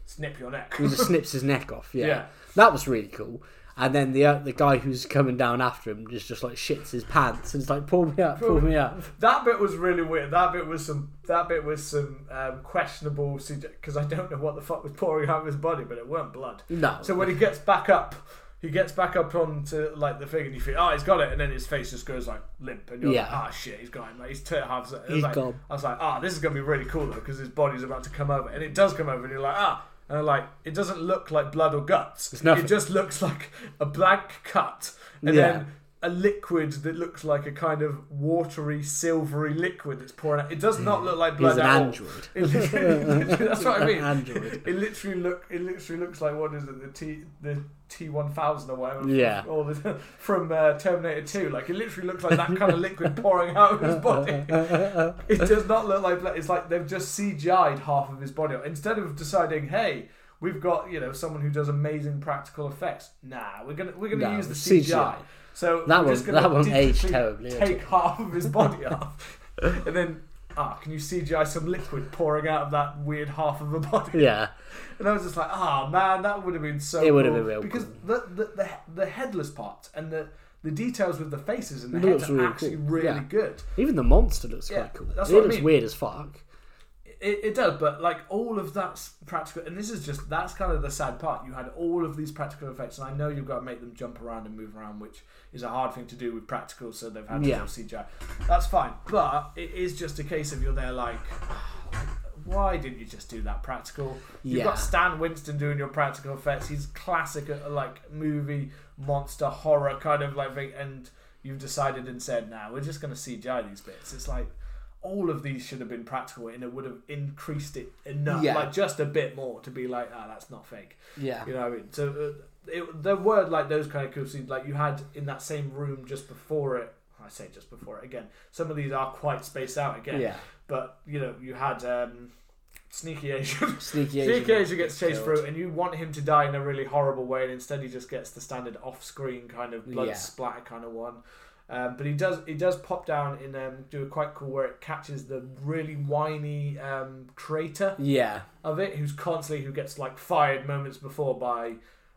snip your neck.
He just snips his neck off. Yeah.
Yeah.
that was really cool. And then the uh, the guy who's coming down after him just just like shits his pants and it's like pull me up, pull me up.
That bit was really weird. That bit was some. That bit was some um, questionable because I don't know what the fuck was pouring out of his body, but it weren't blood.
No,
So when he gets back up, he gets back up onto like the thing, and you think, oh, he's got it, and then his face just goes like limp, and you're like,
Yeah.
ah, shit, he's got him. Like he's. I was
He's
like,
gone.
I was like, ah, this is gonna be really cool though, because his body's about to come over, and it does come over, and you're like, ah. And I'm like, it doesn't look like blood or guts.
It's nothing.
It just looks like a blank cut, and
Yeah.
then a liquid that looks like a kind of watery, silvery liquid that's pouring out. It does not look like blood
he's an
at all.
android.
It literally- that's what I mean.
An android.
It literally look. It literally looks like what is it? The T the T one thousand or whatever.
Yeah.
Or the, from uh, Terminator two. Like it literally looks like that kind of liquid pouring out of his body. It does not look like blood. It's like they've just CGI'd half of his body instead of deciding, hey. We've got you know someone who does amazing practical effects. Nah, we're gonna we're gonna
No,
use the CGI.
CGI.
So
That
we're
one-
just gonna
that one aged terribly,
Take half of his body off, and then ah, can you CGI some liquid pouring out of that weird half of the body?
Yeah,
And I was just like, oh man, that would have been so.
It would have
cool.
been real
because
cool.
the, the the the headless part and the the details with the faces and the
It
heads
looks
are
really
actually
cool.
really
Yeah.
good.
even the monster looks
Yeah,
quite cool.
that's
it
what I
looks
mean.
weird as fuck.
It, it does, but like all of that's practical, and this is just that's kind of the sad part. You had all of these practical effects, and I know you've got to make them jump around and move around, which is a hard thing to do with practical. So they've had to
Yeah.
go CGI. That's fine, but it is just a case of you're there like. Why didn't you just do that practical? You've
Yeah.
got Stan Winston doing your practical effects. He's classic, uh, like movie monster horror kind of like thing, and you've decided and said, "Nah, we're just going to CGI these bits." It's like all of these should have been practical, and it would have increased it enough,
Yeah.
like just a bit more, to be like, "Ah, that's not fake."
Yeah,
You know what I mean? So uh, it, there were like those kind of cool scenes, like you had in that same room just before it. I say just before it again. Some of these are quite spaced out again,
yeah.
but you know you had um, Sneaky Asian.
Sneaky Asian.
Sneaky Asian gets chased
killed.
through, and you want him to die in a really horrible way, and instead he just gets the standard off-screen kind of blood
Yeah.
splatter kind of one. Um, but he does he does pop down and um, do a quite cool where it catches the really whiny um, creator
Yeah,
of it, who's constantly who gets like fired moments before by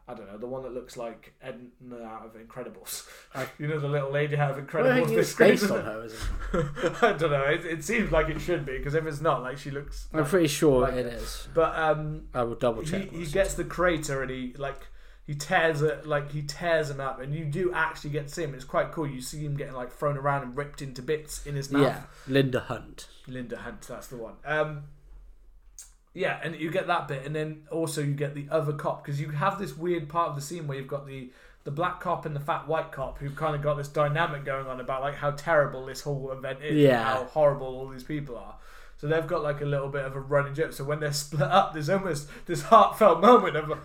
I don't know, the one that looks like Edna out of Incredibles. You know, the little lady out of Incredibles. this
based on her, isn't it?
I don't know. It, it seems like it should be because if it's not, like she looks.
I'm
like-
pretty sure
like-
it is.
But um,
I will double check.
he
this.
gets the crater and he like he tears it like he tears him up and you do actually get to see him. It's quite cool. You see him getting like thrown around and ripped into bits in his mouth.
Yeah, Linda Hunt.
Linda Hunt, that's the one. Um, yeah, and you get that bit, and then also you get the other cop because you have this weird part of the scene where you've got the the black cop and the fat white cop who've kind of got this dynamic going on about like how terrible this whole event is, and
Yeah.
how horrible all these people are. So they've got like a little bit of a running joke. So when they're split up, there's almost this heartfelt moment of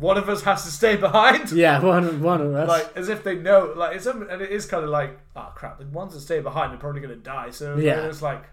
one of us has to stay behind.
Yeah, one one of us.
Like as if they know, like it's um, and it is kind of like, oh crap, the ones that stay behind are probably going to die. So
Yeah.
it's like,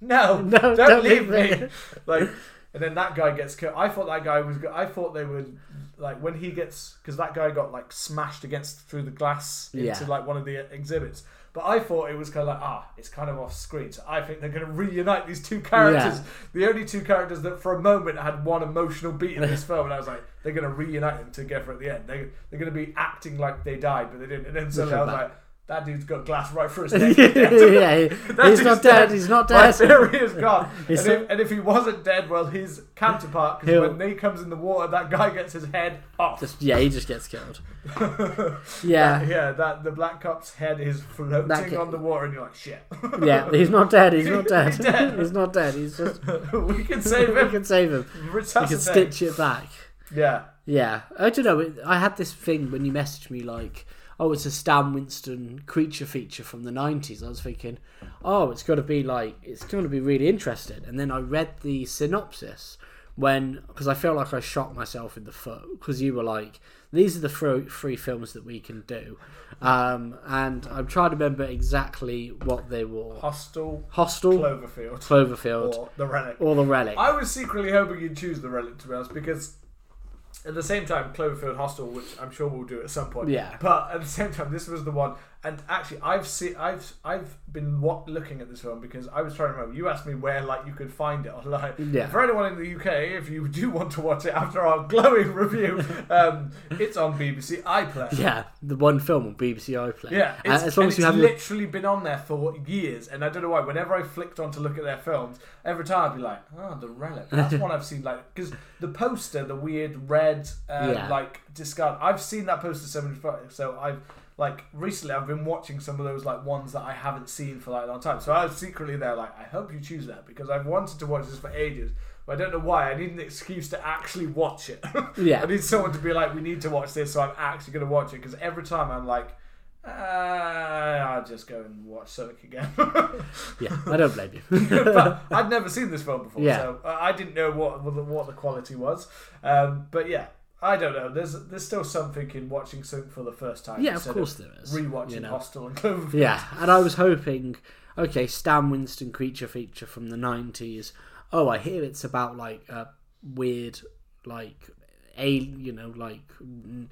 no,
No,
don't,
don't
leave
leave
me. like, and then that guy gets killed. I thought that guy was. I thought they would like when he gets because that guy got like smashed against through the glass into
Yeah.
like one of the exhibits. But I thought it was kind of like ah, it's kind of off screen. So I think they're going to reunite these two characters. The only two characters that for a moment had one emotional beat in this film, and I was like, they're going to reunite them together at the end. They they're going to be acting like they died, but they didn't. And then suddenly I was like, that dude's got glass right through his
yeah,
neck. That
he's not dead. He's not dead.
My
dead.
theory is gone. and, if, and if he wasn't dead, well, his counterpart, because when he comes in the water, that guy gets his head off.
Just, yeah, he just gets killed. Yeah,
yeah, that the black cop's head is floating
That
on the water, and you're like, shit.
yeah. He's not dead. He's not dead.
He's dead.
he's not dead. He's just.
we can save him.
we can save him. We can stitch it back.
Yeah.
Yeah, I don't know. I had this thing when you messaged me like, "Oh, it's a Stan Winston creature feature from the '90s." I was thinking, "Oh, it's got to be like, it's going to be really interesting." And then I read the synopsis when, because I felt like I shot myself in the foot because you were like, "These are the three, three films that we can do," um, and I'm trying to remember exactly what they were:
Hostel,
Hostel,
Cloverfield,
Cloverfield,
or The Relic.
or The Relic.
I was secretly hoping you'd choose The Relic, to be honest, because at the same time, Cloverfield Hostel, which I'm sure we'll do at some point.
Yeah.
But at the same time, this was the one. And actually, I've seen, I've, I've been wa- looking at this film because I was trying to remember. You asked me where, like, you could find it online.
Yeah.
For anyone in the UK, if you do want to watch it after our glowing review, um, it's on BBC iPlayer.
yeah, the one film on BBC iPlayer.
Yeah,
Uh, as long as you have
literally been on there for years, and I don't know why. Whenever I flicked on to look at their films, every time I'd be like, "Oh, the relic." That's one I've seen. Like, because the poster, the weird red, uh,
Yeah.
like discard. I've seen that poster so many times. So I've like recently, I've been watching some of those like ones that I haven't seen for like a long time. So I was secretly there, like, I hope you choose that because I've wanted to watch this for ages. But I don't know why. I need an excuse to actually watch it.
Yeah.
I need someone to be like, we need to watch this, so I'm actually going to watch it. Because every time I'm like, uh, I'll just go and watch Sonic again.
yeah, I don't blame you.
but I'd never seen this film before,
Yeah.
so I didn't know what what the quality was. Um, but yeah, I don't know. There's there's still something in watching something for the first time.
yeah, of course there is.
Rewatching
you know.
Hostel and Cloverfield.
Yeah, and I was hoping, okay, Stan Winston creature feature from the nineties. Oh, I hear it's about like a weird, like a you know like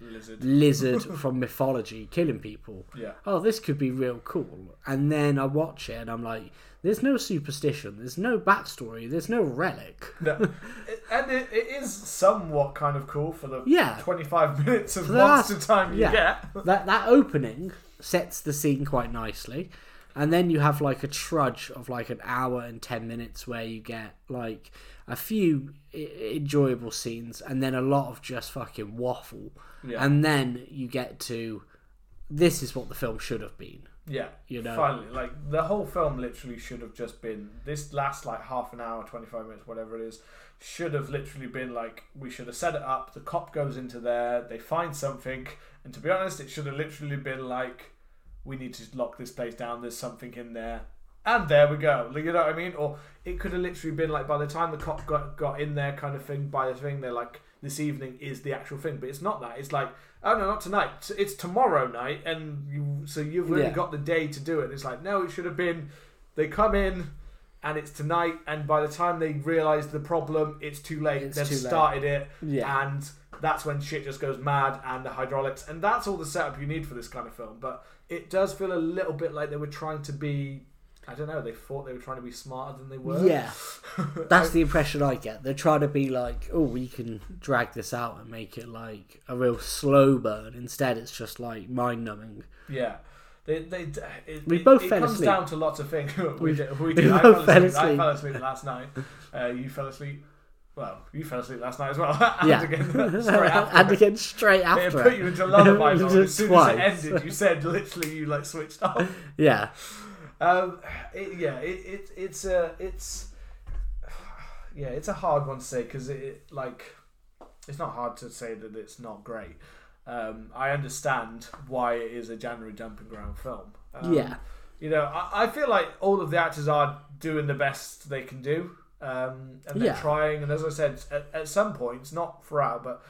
Lizard.
lizard from mythology killing people.
Yeah.
Oh, this could be real cool. And then I watch it and I'm like, there's no superstition, there's no backstory, there's no relic.
No. And it, it is somewhat kind of cool for the
Yeah.
25 minutes of
the last-
time you
yeah.
get.
that that opening sets the scene quite nicely and then you have like a trudge of like an hour and 10 minutes where you get like a few I- enjoyable scenes and then a lot of just fucking waffle
Yeah.
and then you get to this is what the film should have been
Yeah,
You know.
Finally, like the whole film literally should have just been this last like half an hour, twenty five minutes, whatever it is, should have literally been like we should have set it up. The cop goes into there, they find something, and to be honest, it should have literally been like we need to lock this place down. There's something in there, and there we go. Like, You know what I mean? Or it could have literally been like by the time the cop got got in there, kind of thing. By the thing, they're like this evening is the actual thing, but it's not that. It's like oh no, not tonight. It's tomorrow night, and you so you've only
Yeah.
got the day to do it. It's like no, it should have been. They come in. And it's tonight, and by the time they realise the problem, it's too late.
It's
They've
too late.
started it,
Yeah.
and that's when shit just goes mad and the hydraulics and that's all the setup you need for this kind of film but it does feel a little bit like they were trying to be I don't know. They thought they were trying to be smarter than they were.
Yeah, that's the impression I get. They're trying to be like, oh, we can drag this out and make it like a real slow burn. Instead, it's just like mind numbing.
Yeah. They, they, it,
We
it-
both
it
fell
comes
asleep.
down to lots of things. we
We-
did. We
we
did. I,
both
fell
fell
asleep. I fell asleep last night. Uh, you fell asleep. Well, you fell asleep last night as well. and
Yeah,
again, straight after.
and again straight
It
after.
put you into lullaby mode. As soon as it ended, you said literally you like switched off.
Yeah,
Um, it, yeah, it, it it's a it's yeah, it's a hard one to say because it, it like it's not hard to say that it's not great. Um, I understand why it is a January dumping ground film. Um,
Yeah.
you know, I, I feel like all of the actors are doing the best they can do, um, and they're
Yeah.
trying. And as I said, at, at some points, not throughout, but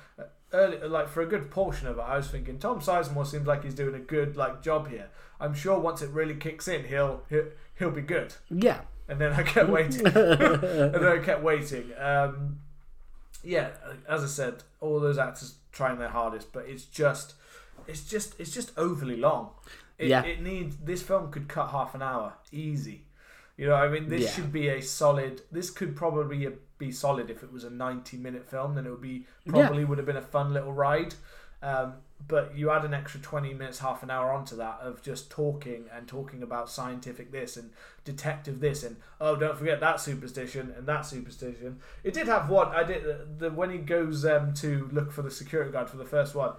early, like for a good portion of it, I was thinking Tom Sizemore seems like he's doing a good like job here. I'm sure once it really kicks in, he'll he'll, he'll be good.
yeah,
And then I kept waiting, and then I kept waiting. Um, yeah, as I said, all those actors trying their hardest, but it's just, it's just, it's just overly long. It,
Yeah.
it needs this film could cut half an hour easy. You know, I mean, this
Yeah.
should be a solid. This could probably be solid if it was a ninety-minute film. Then it would be probably would have been a fun little ride. Um, but you add an extra 20 minutes, half an hour onto that of just talking and talking about scientific this and detective this and oh, don't forget that superstition and that superstition. It did have one. I did the, the when he goes um, to look for the security guard for the first one.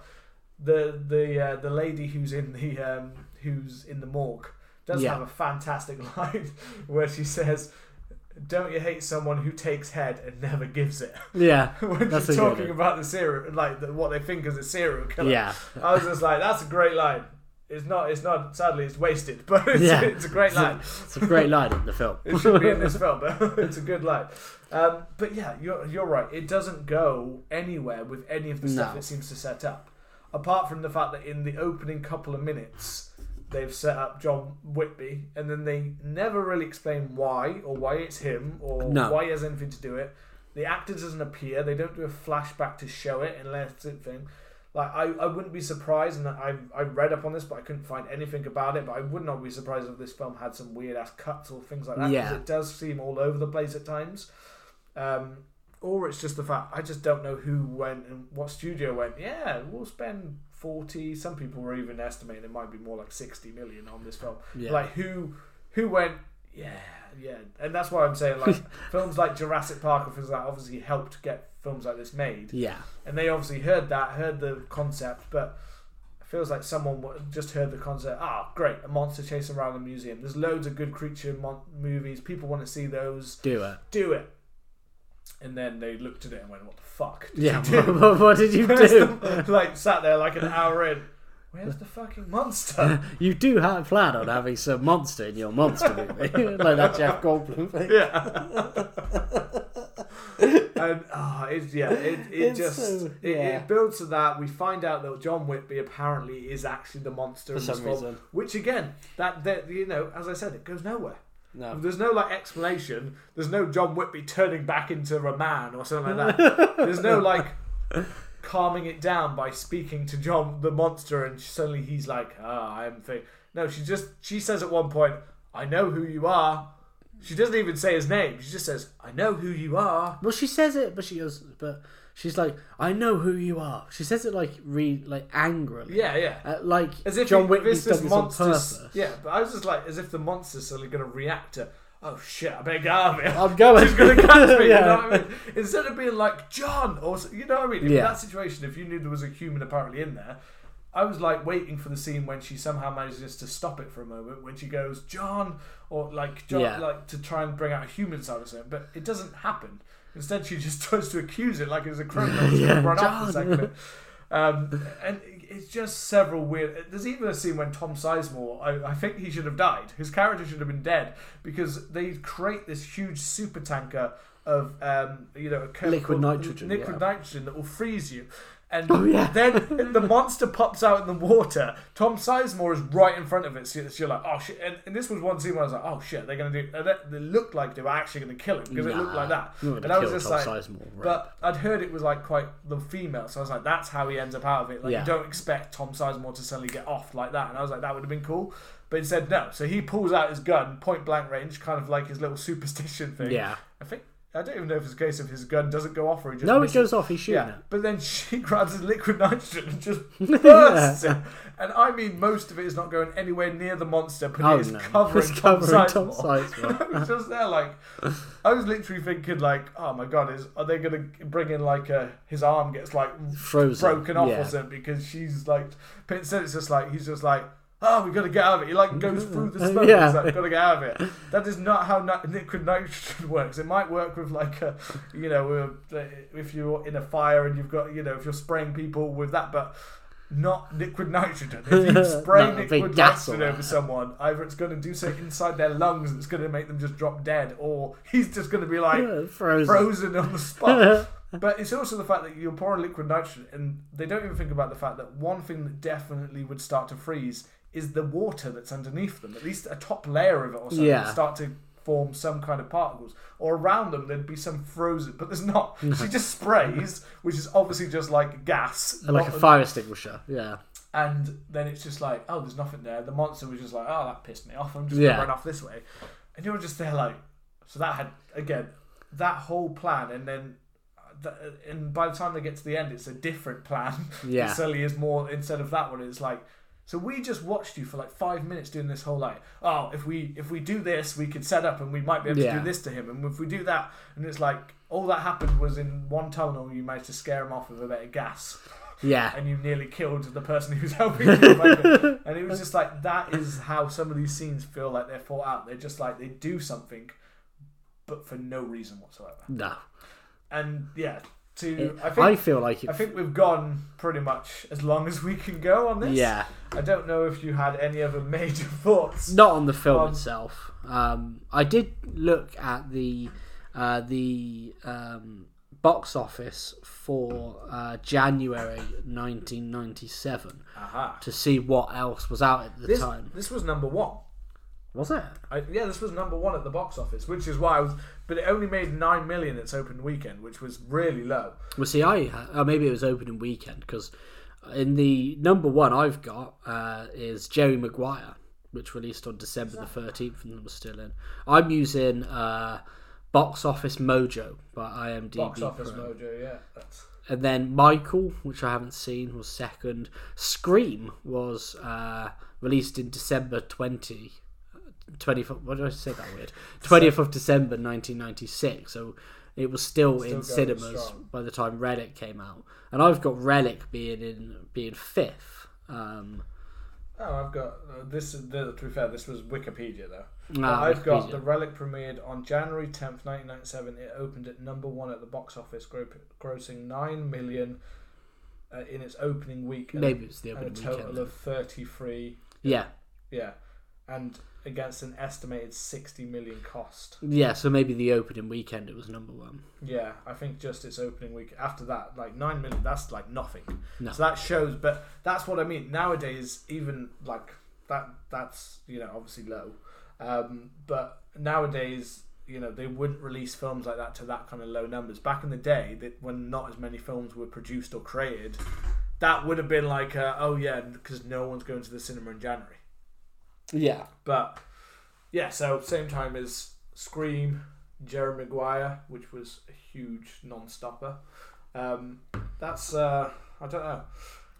The the uh, the lady who's in the um, who's in the morgue does
Yeah.
have a fantastic line where she says. Don't you hate someone who takes head and never gives it?
yeah,
when
That's a
talking about the serial, like the, what they think is a serial killer.
yeah.
I was just like, that's a great line. It's not. It's not. Sadly, it's wasted, but it's,
Yeah.
it's a great line.
It's a great line in the film.
It should be in this film, but it's a good line. Um, but yeah, you're you're right. It doesn't go anywhere with any of the stuff
No.
it seems to set up, apart from the fact that in the opening couple of minutes. They've set up John Whitby, and then they never really explain why or why it's him or
No.
why he has anything to do it. The actor doesn't appear. They don't do a flashback to show it unless it's thing. Like I, I wouldn't be surprised, and I I read up on this, but I couldn't find anything about it. But I would not be surprised if this film had some weird ass cuts or things like that.
Yeah.
it does seem all over the place at times. Um, or it's just the fact I just don't know who went and what studio went. Yeah, we'll spend forty. Some people were even estimating it might be more like sixty million on this film.
Yeah.
Like who who went? Yeah, yeah, and that's why I'm saying like films like Jurassic Park and things like that obviously helped get films like this made
yeah,
and they obviously heard that, heard the concept, but it feels like someone just heard the concept. Ah, great, a monster chasing around the museum. There's loads of good creature mon- movies. People want to see those.
do it.
Do it. And then they looked at it and went, "What the fuck?" Did
Yeah,
you do?
what, what did you do?
the- like sat there like an hour in. Where's the fucking monster?
You do have plan on having some monster in your monster movie, like that Jeff Goldblum thing.
yeah. and ah, oh, it's yeah, it, it
It's
just
so-
it,
yeah.
it builds to that. We find out that John Whitby apparently is actually the monster
For some reason.
which again, that that you know, as I said, it goes nowhere.
No.
There's no like explanation. There's no John Whitby turning back into a man or something like that. There's no like calming it down by speaking to John the monster and suddenly he's like, ah, I'm thing. No, she just she says at one point, I know who you are. She doesn't even say his name. She just says, I know who you are.
Well, she says it, but she goes, but she's like, I know who you are. She says it like re like angrily.
Yeah, yeah.
Uh, like
As if
John
this,
done
this
on purpose.
Yeah, but I was just like, as if the monster's suddenly going to react to, oh shit, I better get out of here.
I'm going.
She's going to catch me.
Yeah.
You know what I mean? Instead of being like John, or you know what I mean. In
Yeah.
that situation, if you knew there was a human apparently in there, I was like waiting for the scene when she somehow manages to stop it for a moment when she goes John or like John,
Yeah.
like to try and bring out a human side of it, but it doesn't happen. Instead, she just tries to accuse it like it's a criminal.
Yeah,
run off the second. Um, and it's just several weird. There's even a scene when Tom Sizemore, I, I think he should have died. His character should have been dead because they create this huge super tanker of, um, you know, a
Liquid nitrogen,
liquid
yeah.
nitrogen that will freeze you. And
Oh, yeah.
then the monster pops out in the water. Tom Sizemore is right in front of it. So you're- so you're like, oh shit. And, and this was one scene where I was like, oh shit, they're going to do. and They, they looked like they were actually going to kill him because it looked like that. And I was just
Tom
like,
Sizemore, right?
but I'd heard it was like quite the female, so I was like, that's how he ends up out of it. Like
Yeah.
you don't expect Tom Sizemore to suddenly get off like that, and I was like, that would have been cool. But instead, no. So he pulls out his gun, point blank range, kind of like his little superstition thing.
Yeah.
I think I don't even know if it's a case of his gun doesn't go off or he just
No, it
misses.
goes off. He's shooting
Yeah,
it.
but then she grabs his liquid nitrogen and just bursts it. And I mean, most of it is not going anywhere near the monster, but
Oh
it is
no,
covering,
it's
Tom
covering Tom
Sizemore. I was just there, like, I was literally thinking, like, oh my god, is are they gonna bring in like a his arm gets like
Frozen.
broken off
yeah.
or something because she's like, but instead it's just like he's just like. Ah, oh, we gotta get out of it. He like goes through the smoke.
Yeah.
He's like, gotta get out of it. That is not how ni- liquid nitrogen works. It might work with like a, you know, if you're in a fire and you've got, you know, if you're spraying people with that, but not liquid nitrogen. If you spray
No, a big
liquid nitrogen over someone, either it's going to do so inside their lungs and it's going to make them just drop dead, or he's just going to be like
Yeah, Frozen.
frozen on the spot. but it's also the fact that you're pouring liquid nitrogen, and they don't even think about the fact that one thing that definitely would start to freeze is the water that's underneath them. At least a top layer of it or something
Yeah.
would start to form some kind of particles. Or around them there'd be some frozen, but there's not. She just sprays, which is obviously just like gas.
like a fire extinguisher. Yeah.
and then it's just like, oh, there's nothing there. The monster was just like, oh, that pissed me off. I'm just
Yeah.
gonna run off this way, and you're just there like, so that had again that whole plan, and then. uh, And by the time they get to the end, it's a different plan.
Yeah.
Suddenly is more instead of that one. It's like, so we just watched you for like five minutes doing this whole like, oh, if we if we do this, we could set up and we might be able to do this to him, and if we do that, and it's like all that happened was in one tunnel, you managed to scare him off with a bit of gas
Yeah.
and you nearly killed the person who was helping you. and it was just like that is how some of these scenes feel like they're thought out. They're just like they do something, but for no reason whatsoever.
No.
And yeah, to I
I, feel like it.
I think we've gone pretty much as long as we can go on this.
yeah.
I don't know if you had any other major thoughts.
Not on the film
Um,
itself. Um, I did look at the uh, the um, box office for uh, January 1997
Aha.
to see what else was out at the
This
time.
this was number one.
Was it?
I, yeah, this was number one at the box office, which is why I was. But it only made nine million its open weekend, which was really low.
Well, see, I uh, maybe it was opening weekend because in the number one I've got uh, is Jerry Maguire, which released on December the thirteenth and was still in. I'm using uh, Box Office Mojo by IMDb.
Box office
Pro.
mojo, yeah. That's
And then Michael, which I haven't seen, was second. Scream was uh, released in December 20. 20 what did I say that weird? 20th of December 1996. So it was still, in cinemas
strong.
by the time Relic came out. And I've got Relic being in being fifth. Um,
Oh, I've got uh, this. The, to be fair, this was Wikipedia though.
ah,
I've got the Relic premiered on January tenth, nineteen ninety seven. It opened at number one at the box office, gro- grossing nine million uh, in its opening week, and,
maybe it's the
and a total
weekend.
of thirty three.
yeah,
Yeah, and against an estimated sixty million cost.
yeah. So maybe the opening weekend it was number one.
Yeah, I think just its opening week. After that, like nine million, that's like nothing.
No.
So that shows, but that's what I mean. Nowadays, even like that, that's you know obviously low, um, but nowadays, you know they wouldn't release films like that to that kind of low numbers. Back in the day, that when not as many films were produced or created, that would have been like, uh, oh yeah, because no one's going to the cinema in January.
Yeah,
But yeah, so same time as Scream, Jerry Maguire, which was a huge non-stopper. Um, that's uh, I don't know.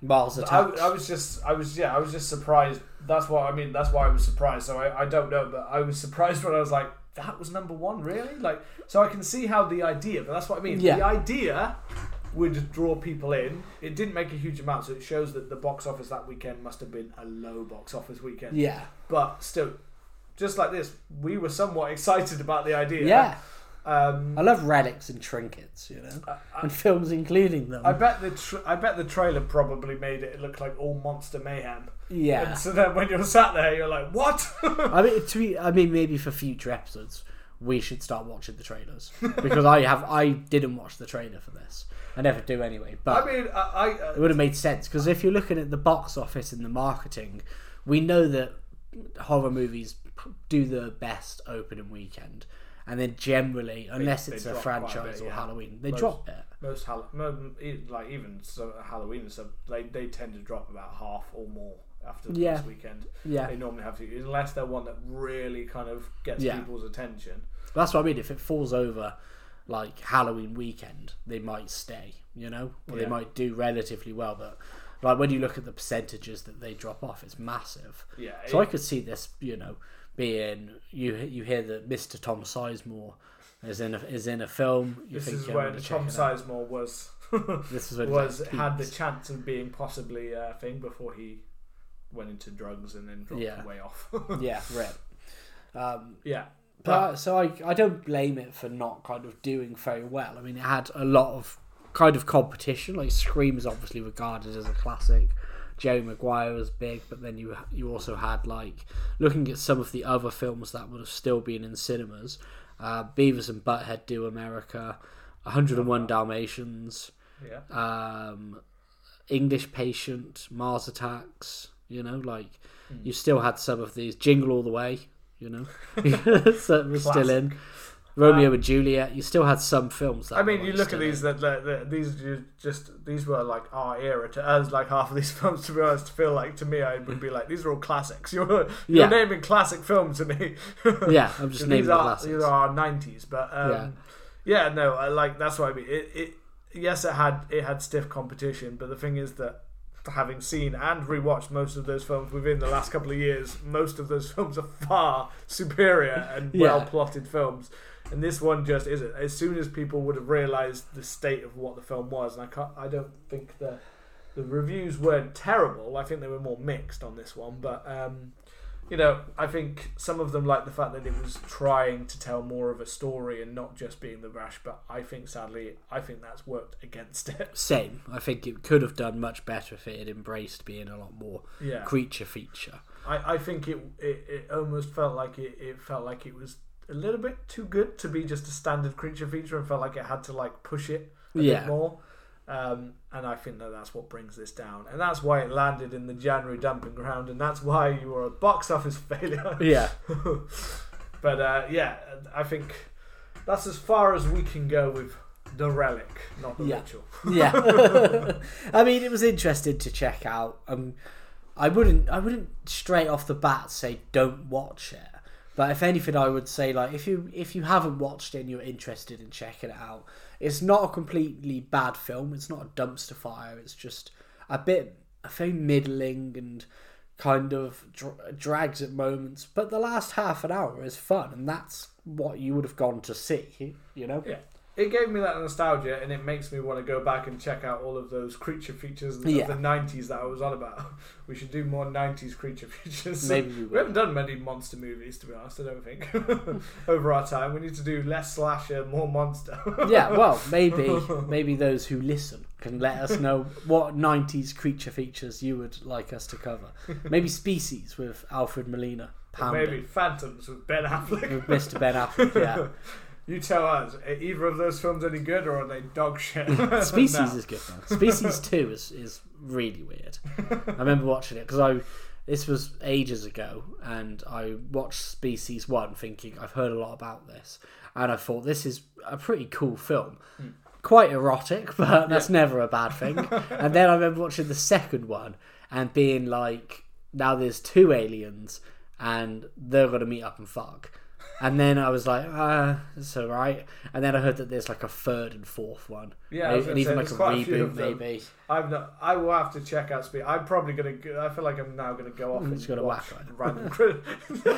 Mars
I, I was just I was yeah I was just surprised. That's why I mean that's why I was surprised. So I, I don't know, but I was surprised when I was like that was number one really like. So I can see how the idea, but that's what I mean.
Yeah.
The idea would draw people in. It didn't make a huge amount, so it shows that the box office that weekend must have been a low box office weekend
yeah,
but still, just like this, we were somewhat excited about the idea.
yeah.
Um,
I love relics and trinkets, you know,
I,
and films including them.
I bet the tr- I bet the trailer probably made it look like all monster mayhem.
yeah.
And so then when you're sat there, you're like, what?
I mean, to be, I mean, maybe for future episodes, we should start watching the trailers because I have, I didn't watch the trailer for this. I never do anyway, but
I mean, I, I
it
uh,
would have made sense because if you're looking at the box office and the marketing, we know that horror movies do the best opening weekend, and then generally, unless
they
it's a
quite a
franchise
bit,
or
yeah.
Halloween, they
Most-
drop it.
most Hall- like even some Halloween and stuff, they they tend to drop about half or more after the
Yeah.
weekend.
Yeah,
They normally have to, unless they're one that really kind of gets
Yeah.
people's attention.
that's what I mean. If it falls over like Halloween weekend, they might stay. You know, or they might do relatively well. But like when you look at the percentages that they drop off, it's massive.
Yeah,
So I could see this, you know, being you. You hear that Mr. Tom Sizemore is in a, is in a film. You
this
think
is
"Yeah, I'm
when
gonna check
Tom. Sizemore was
This is when
was had the chance of being possibly a thing before he went into drugs and then dropped
Yeah.
way off.
yeah, right. Um,
yeah,
But so I, I don't blame it for not kind of doing very well. I mean, it had a lot of kind of competition. Like Scream is obviously regarded as a classic. Jerry Maguire was big, but then you you also had like looking at some of the other films that would have still been in cinemas. Uh, Beavis and Butthead Do America, 101 Dalmatians,
yeah.
um, English Patient, Mars Attacks. You know, like
Hmm.
you still had some of these. Jingle All the Way. You know, that was still in. Romeo and Juliet. You still had some films. That
Um, I mean, you look at these that, that, that these just these were like our era to us. Like half of these films, to be honest, feel like to me, I would be like, these are all classics. You're you're
Yeah.
naming classic films to me.
Yeah, I'm just
these
naming the
are
classics.
these are our nineties, but um, yeah. no, I like that's what I mean. It, it yes, it had it had stiff competition, but the thing is that having seen and rewatched most of those films within the last couple of years, most of those films are far superior and
Yeah.
well plotted films. And this one just isn't. As soon as people would have realised the state of what the film was, and I can't, I don't think the the reviews weren't terrible. I think they were more mixed on this one, but um, you know, I think some of them like the fact that it was trying to tell more of a story and not just being the rash. But I think, sadly, I think that's worked against it.
Same. I think it could have done much better if it had embraced being a lot more
Yeah,
creature feature.
I, I think it, it it almost felt like it, it felt like it was a little bit too good to be just a standard creature feature, and felt like it had to like push it a
Yeah.
bit more. Um, and I think that that's what brings this down, and that's why it landed in the January dumping ground, and that's why you were a box office failure.
Yeah.
but uh, yeah, I think that's as far as we can go with the relic, not the
Yeah.
ritual.
yeah. I mean, it was interesting to check out. Um, I wouldn't, I wouldn't straight off the bat say don't watch it. But if anything, I would say like if you if you haven't watched it and you're interested in checking it out, it's not a completely bad film. It's not a dumpster fire. It's just a bit a very middling and kind of dr- drags at moments. But the last half an hour is fun, and that's what you would have gone to see. You know?
Yeah. It gave me that nostalgia, and it makes me want to go back and check out all of those creature features of
Yeah.
the '90s that I was on about. We should do more '90s creature features.
Maybe we
we haven't done many monster movies, to be honest. I don't think over our time. We need to do less slasher, more monster.
yeah, well, maybe maybe those who listen can let us know what '90s creature features you would like us to cover. Maybe Species with Alfred Molina,
Maybe Phantoms with Ben Affleck.
with Mr. Ben Affleck. Yeah,
You tell us, are either of those films any good or are they dog shit?
Species
No.
is good. Though. Species Two is is really weird. I remember watching it because I this was ages ago, and I watched Species One, thinking I've heard a lot about this, and I thought this is a pretty cool film. Hmm. Quite erotic, but that's never a bad thing. and then I remember watching the second one and being like, now there's two aliens, and they're gonna meet up and fuck. And then I was like, uh, it's alright. And then I heard that there's like a third and fourth one.
Yeah, I was
and even
say,
like a
there's quite a few
reboot,
of
maybe.
I've not. I will have to check out Speed. I'm probably gonna. Go, I feel like I'm now gonna go off
Mm,
and
gonna
watch
whack
random. Cri-
just
I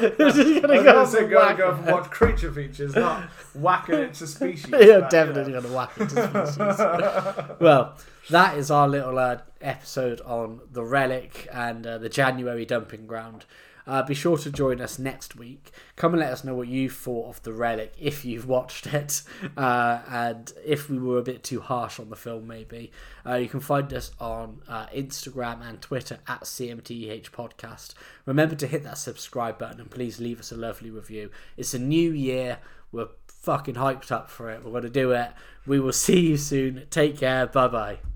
gonna go
gonna
and
go,
whack
go
it.
and watch creature features, not whacking it to species.
You're
but,
definitely going to whack it to species. well, that is our little uh, episode on the relic and uh, the January dumping ground. Uh, be sure to join us next week. Come and let us know what you thought of the relic if you've watched it, uh, and if we were a bit too harsh on the film, maybe. Uh, you can find us on uh, Instagram and Twitter at CMTEH Podcast. Remember to hit that subscribe button and please leave us a lovely review. It's a new year. We're fucking hyped up for it. We're going to do it. We will see you soon. Take care. Bye bye.